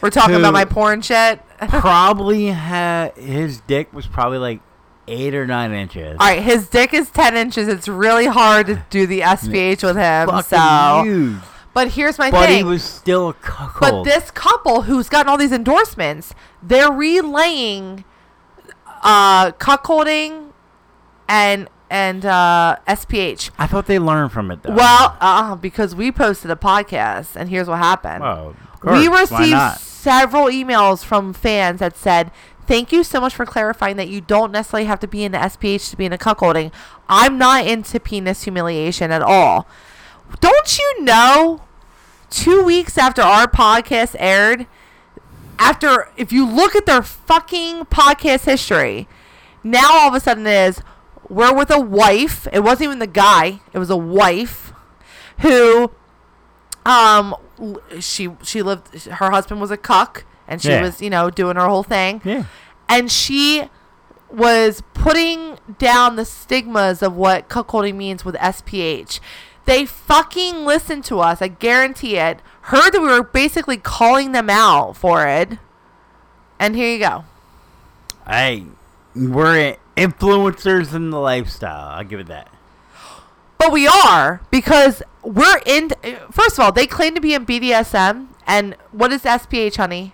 S1: We're talking about my porn shit.
S2: probably had his dick was probably like eight or nine inches.
S1: All right, his dick is 10 inches. It's really hard to do the SPH with him.
S2: Fucking
S1: So,
S2: huge.
S1: but here's my
S2: But
S1: thing.
S2: But he was still a
S1: but this couple who's gotten all these endorsements, they're relaying uh cuckolding and and uh SPH.
S2: I thought they learned from it though.
S1: Well, uh, because we posted a podcast, and here's what happened.
S2: of course.
S1: we received several emails from fans that said, "Thank you so much for clarifying that you don't necessarily have to be in the SPH to be in a cuckolding. I'm not into penis humiliation at all. Don't you know? Two weeks after our podcast aired, after if you look at their fucking podcast history, now all of a sudden it is we're with a wife. It wasn't even the guy; it was a wife who um she she lived her husband was a cuck and she
S2: Yeah.
S1: was you know doing her whole thing
S2: Yeah.
S1: and she was putting down the stigmas of what cuckolding means with SPH. They fucking listened to us. I guarantee it. Heard that we were basically calling them out for it. And here you go.
S2: Hey, we're influencers in the lifestyle. I'll give it that.
S1: But we are because we're in. First of all, they claim to be in BDSM. And what is SPH, honey?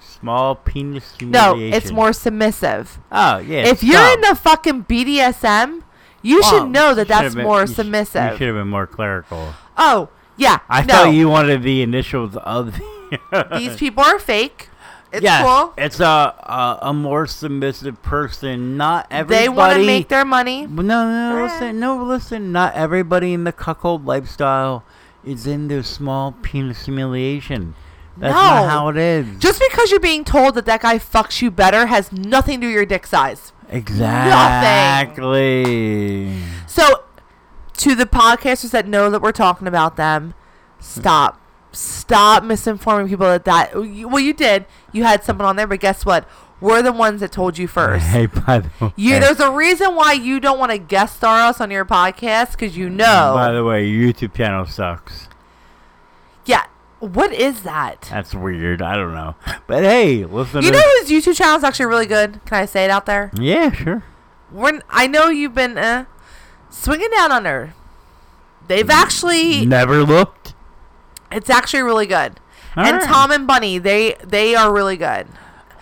S2: Small penis
S1: No, it's more submissive.
S2: Oh yeah.
S1: if you're
S2: stop.
S1: in the fucking BDSM, you should know that that's
S2: been-
S1: more
S2: you sh-
S1: submissive.
S2: You should have been more clerical.
S1: Oh, yeah.
S2: I
S1: no.
S2: thought you wanted the initials of the.
S1: These people are fake. It's
S2: yeah,
S1: cool.
S2: it's a, a a more submissive person. Not everybody.
S1: They want to make their money.
S2: No, no, no, listen, no, listen. Not everybody in the cuckold lifestyle is in into small penis humiliation. That's not
S1: No.
S2: how it is.
S1: Just because you're being told that that guy fucks you better has nothing to do with your dick size.
S2: exactly. Nothing. Exactly.
S1: So, to the podcasters that know that we're talking about them, stop. Stop misinforming people that that. Well, you did. You had someone on there, but guess what? We're the ones that told you first.
S2: Hey, by the way,
S1: You, there's a reason why you don't want to guest star us on your podcast because you know.
S2: By the way, YouTube channel sucks.
S1: yeah. What is that?
S2: That's weird. I don't know. But hey, listen.
S1: You know whose YouTube channel is actually really good? Can I say it out there?
S2: Yeah, sure.
S1: We're, I know you've been uh, swinging down on under. They've actually,
S2: Never looked.
S1: It's actually really good. and
S2: Alright.
S1: Tom and Bunny, they they are really good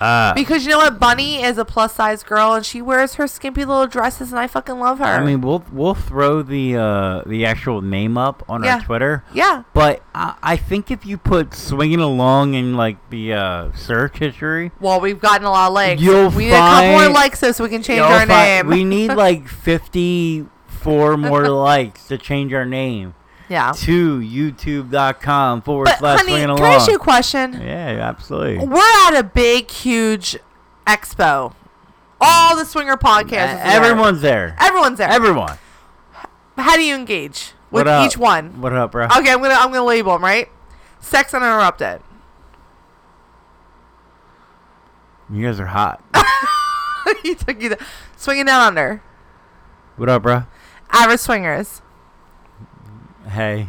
S2: Uh,
S1: because you know what? Bunny is a plus size girl and she wears her skimpy little dresses, and I fucking love her.
S2: I mean, we'll we'll throw the uh, the actual name up on
S1: Yeah.
S2: our Twitter.
S1: yeah,
S2: But I, I think if you put swinging along in like the uh, search history,
S1: well, we've gotten a lot of likes.
S2: You'll
S1: we need a couple more likes so, so we can change our name.
S2: we need like fifty four more likes to change our name
S1: yeah.
S2: to youtube.com forward
S1: But
S2: slash
S1: honey,
S2: swinging
S1: can. I ask you a question?
S2: yeah, absolutely.
S1: We're at a big, huge expo. All the swinger podcasts.
S2: Uh,
S1: are there.
S2: everyone's there.
S1: everyone's there.
S2: Everyone.
S1: How do you engage with each one?
S2: What up, bro?
S1: Okay, I'm gonna I'm gonna label them right. Sex uninterrupted.
S2: You guys are hot.
S1: you took you the, swinging down under.
S2: what up, bro?
S1: Average swingers.
S2: Hey.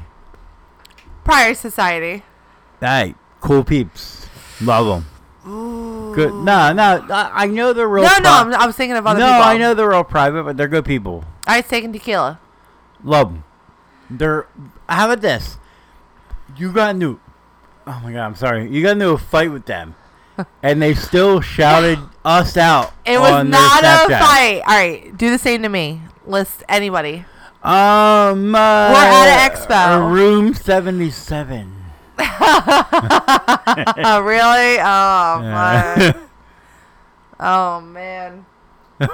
S1: Prior society.
S2: Hey, cool peeps. Love them. Good. No, no. I, I know they're real.
S1: No,
S2: pri-
S1: no, I'm, I was thinking of other
S2: no,
S1: people.
S2: I know they're all private, but they're good people.
S1: I was taking tequila.
S2: Love them. They're. How about this? You got into. Oh my god, I'm sorry. You got into a fight with them, and they still shouted us out.
S1: It was not a fight. All right, do the same to me. List anybody.
S2: Um, uh,
S1: We're at an expo.
S2: Room seventy-seven.
S1: Oh, really? Oh,
S2: Yeah.
S1: oh man.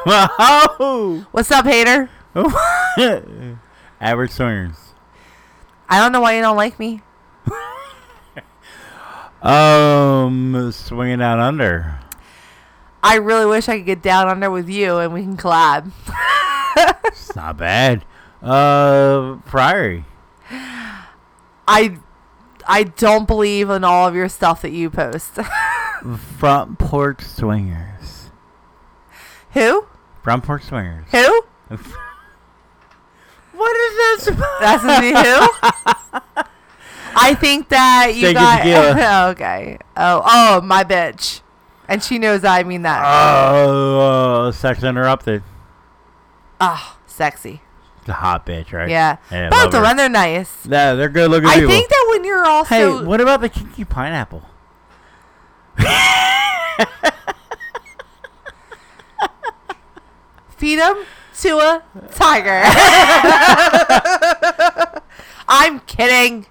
S2: Wow.
S1: What's up, hater?
S2: Average swingers.
S1: I don't know why you don't like me.
S2: Um, swinging out under.
S1: I really wish I could get down under with you and we can collab.
S2: It's not bad. Uh, Priory.
S1: I I don't believe in all of your stuff that you post.
S2: Front porch swingers.
S1: Who?
S2: Front porch swingers.
S1: Who?
S2: what is this?
S1: That's me who? I think that you
S2: Steak
S1: got
S2: tequila.
S1: okay. Oh, oh, my bitch, and she knows I mean that.
S2: Oh, uh, sex interrupted.
S1: Ah, sexy.
S2: It's a hot bitch, right?
S1: Yeah.
S2: Yeah,
S1: Both
S2: love
S1: of them,
S2: her.
S1: they're nice.
S2: Yeah, they're good looking
S1: I
S2: people.
S1: think that when you're also
S2: hey, what about the kinky pineapple?
S1: feed him to a tiger. I'm kidding.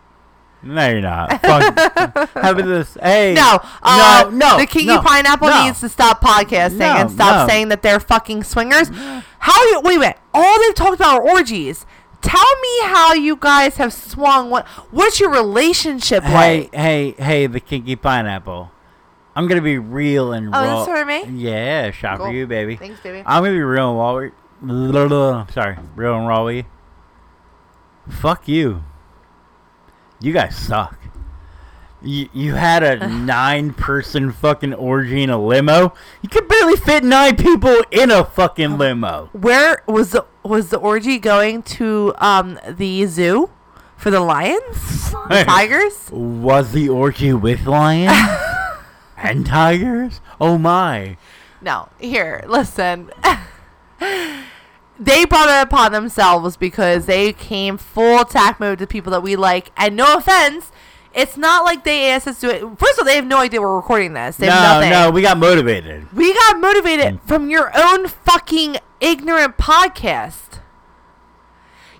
S2: No, you're not. Fuck. How about this? Hey.
S1: No, uh,
S2: no, no.
S1: The Kinky
S2: no,
S1: Pineapple
S2: no.
S1: needs to stop podcasting
S2: No,
S1: and stop saying that they're fucking swingers. How you? Wait a minute. All they've talked about are orgies. Tell me how you guys have swung. What? What's your relationship
S2: Hey,
S1: like?
S2: hey, hey, hey, the kinky pineapple. I'm gonna be real and
S1: Oh,
S2: raw.
S1: this for me?
S2: Yeah, shot for you, baby.
S1: Thanks, baby.
S2: I'm gonna be real and raw. with- blah, blah, Sorry, real and raw. Fuck you. You guys suck. You, you had a nine person fucking orgy in a limo. You could barely fit nine people in a fucking limo.
S1: Where was the was the orgy going to? Um, the zoo for the lions, the tigers.
S2: Was the orgy with lions and tigers? Oh my.
S1: No, here, listen. They brought it upon themselves because they came full attack mode to people that we like. And no offense, it's not like they asked us to do it. First of all, they have no idea we're recording this. They
S2: No, no, we got motivated.
S1: We got motivated mm. from your own fucking ignorant podcast.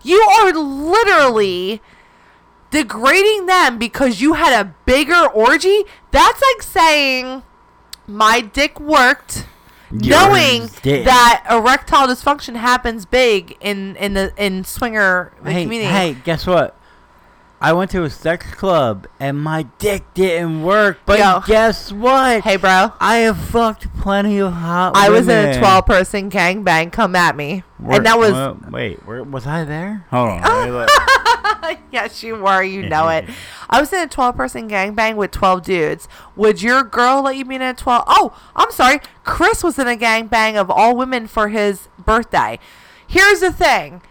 S1: You are literally degrading them because you had a bigger orgy. That's like saying my dick worked knowing that erectile dysfunction happens big in in the in swinger
S2: Hey,
S1: community.
S2: hey, guess what? I went to a sex club and my dick didn't work. But
S1: Yo.
S2: guess what?
S1: Hey, bro.
S2: I have fucked plenty of hot
S1: I was in a 12 person gangbang. Come at me.
S2: Where-
S1: and that was
S2: uh, wait, where, was I there? Hold on. Let me look.
S1: yes, you were. You know it. I was in a 12 person gangbang with 12 dudes. Would your girl let you be in a 12? Oh, I'm sorry. Chris was in a gangbang of all women for his birthday. Here's the thing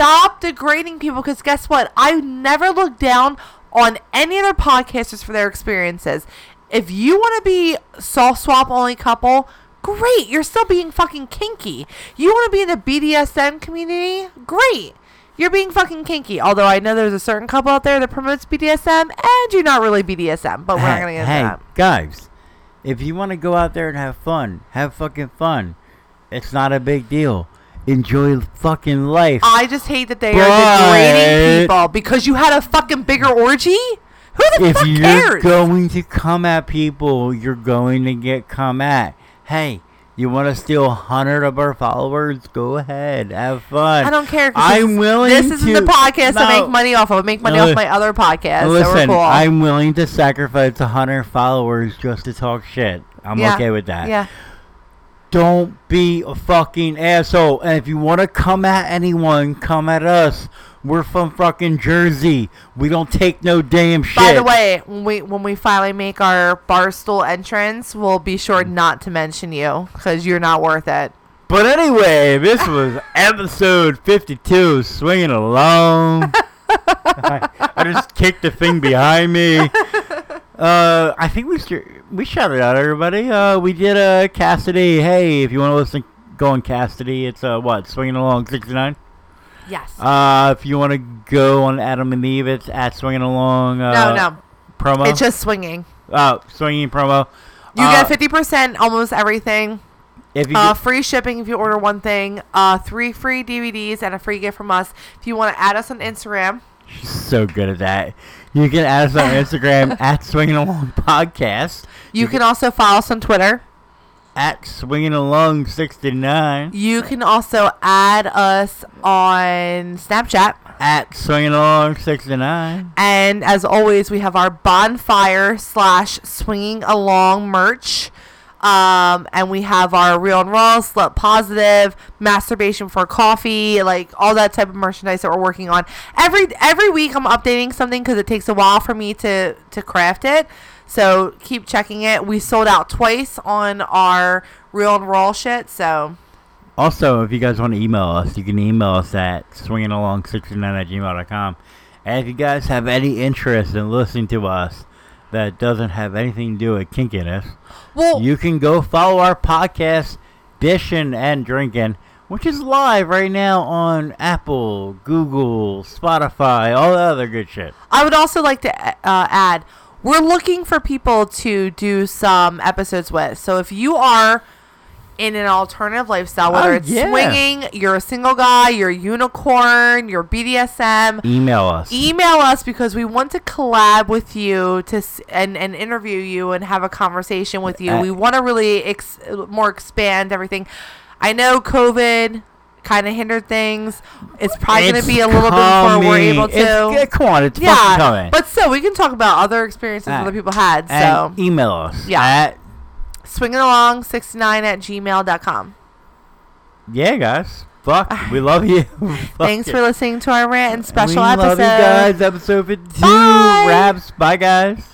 S1: stop degrading people because guess what? I never look down on any other podcasters for their experiences. If you want to be soft swap only couple, great. You're still being fucking kinky. You want to be in the BDSM community? Great. You're being fucking kinky. Although I know there's a certain couple out there that promotes BDSM, and you're not really BDSM. But we're not gonna get
S2: hey,
S1: into that.
S2: guys, if you want to go out there and have fun, have fucking fun. It's not a big deal. Enjoy fucking life.
S1: I just hate that they are degrading people because you had a fucking bigger orgy. Who the
S2: if
S1: fuck
S2: you're
S1: cares?
S2: going to come at people, you're going to get come at. Hey, you want to steal a hundred of our followers? Go ahead, have fun.
S1: I don't care.
S2: I'm willing
S1: This isn't
S2: to-
S1: the podcast I
S2: No.
S1: make money off of. I make money
S2: No,
S1: off my other podcast.
S2: Listen,
S1: cool.
S2: I'm willing to sacrifice a hundred followers just to talk shit. I'm
S1: Yeah.
S2: okay with that.
S1: Yeah.
S2: Don't be a fucking asshole. And if you want to come at anyone, come at us. We're from fucking Jersey. We don't take no damn shit.
S1: By the way, when we when we finally make our barstool entrance, we'll be sure not to mention you because you're not worth it.
S2: But anyway, this was episode 52, swinging along. I, I just kicked the thing behind me. Uh, I think we sh- we shouted out everybody. Uh, we did uh, Kasidie. Hey, if you want to listen, go on Kasidie. It's uh, what swinging along 69.
S1: Yes.
S2: Uh, if you want to go on Adam and Eve, it's at swinging along. Uh,
S1: no, no.
S2: promo.
S1: It's just swinging.
S2: uh, swinging promo.
S1: You
S2: Uh,
S1: get fifty percent almost everything.
S2: If you
S1: Uh, free shipping if you order one thing. Uh, three free DVDs and a free gift from us. If you want to add us on Instagram,
S2: She's so good at that. You can add us on Instagram at Swinging Along Podcast.
S1: You can also follow us on Twitter.
S2: At Swinging Along 69.
S1: You can also add us on Snapchat.
S2: At Swinging Along 69.
S1: And as always, we have our bonfire slash swinging along merch. Um, and we have our real and raw, slut positive, masturbation for coffee, like all that type of merchandise that we're working on. Every every week, I'm updating something because it takes a while for me to to craft it. So keep checking it. We sold out twice on our real and raw shit. So
S2: Also, if you guys want to email us, you can email us at swingingalong69 at gmail.com. And if you guys have any interest in listening to us that doesn't have anything to do with kinkiness,
S1: well,
S2: you can go follow our podcast, Dishing and Drinking. which is live right now on Apple, Google, Spotify, all the other good shit.
S1: I would also like to uh, add we're looking for people to do some episodes with. So if you are in an alternative lifestyle, whether
S2: Oh,
S1: it's
S2: yeah.
S1: swinging, you're a single guy, you're a unicorn, you're BDSM,
S2: Email us.
S1: email us because we want to collab with you to and and interview you and have a conversation with you.
S2: Uh,
S1: we want to really ex- more expand everything. I know COVID kind of hinder things. It's probably going to be a little bit before we're able to.
S2: yeah, come on, it's fucking
S1: yeah,
S2: coming.
S1: but still, we can talk about other experiences other people had. So
S2: and email us.
S1: Yeah.
S2: At,
S1: swingingalong69 at gmail.com.
S2: yeah, guys. Fuck. we love you.
S1: Thanks
S2: it.
S1: for listening to our rant and special
S2: we
S1: episode.
S2: love you guys. Episode 52.
S1: Bye.
S2: Wraps. Bye, guys.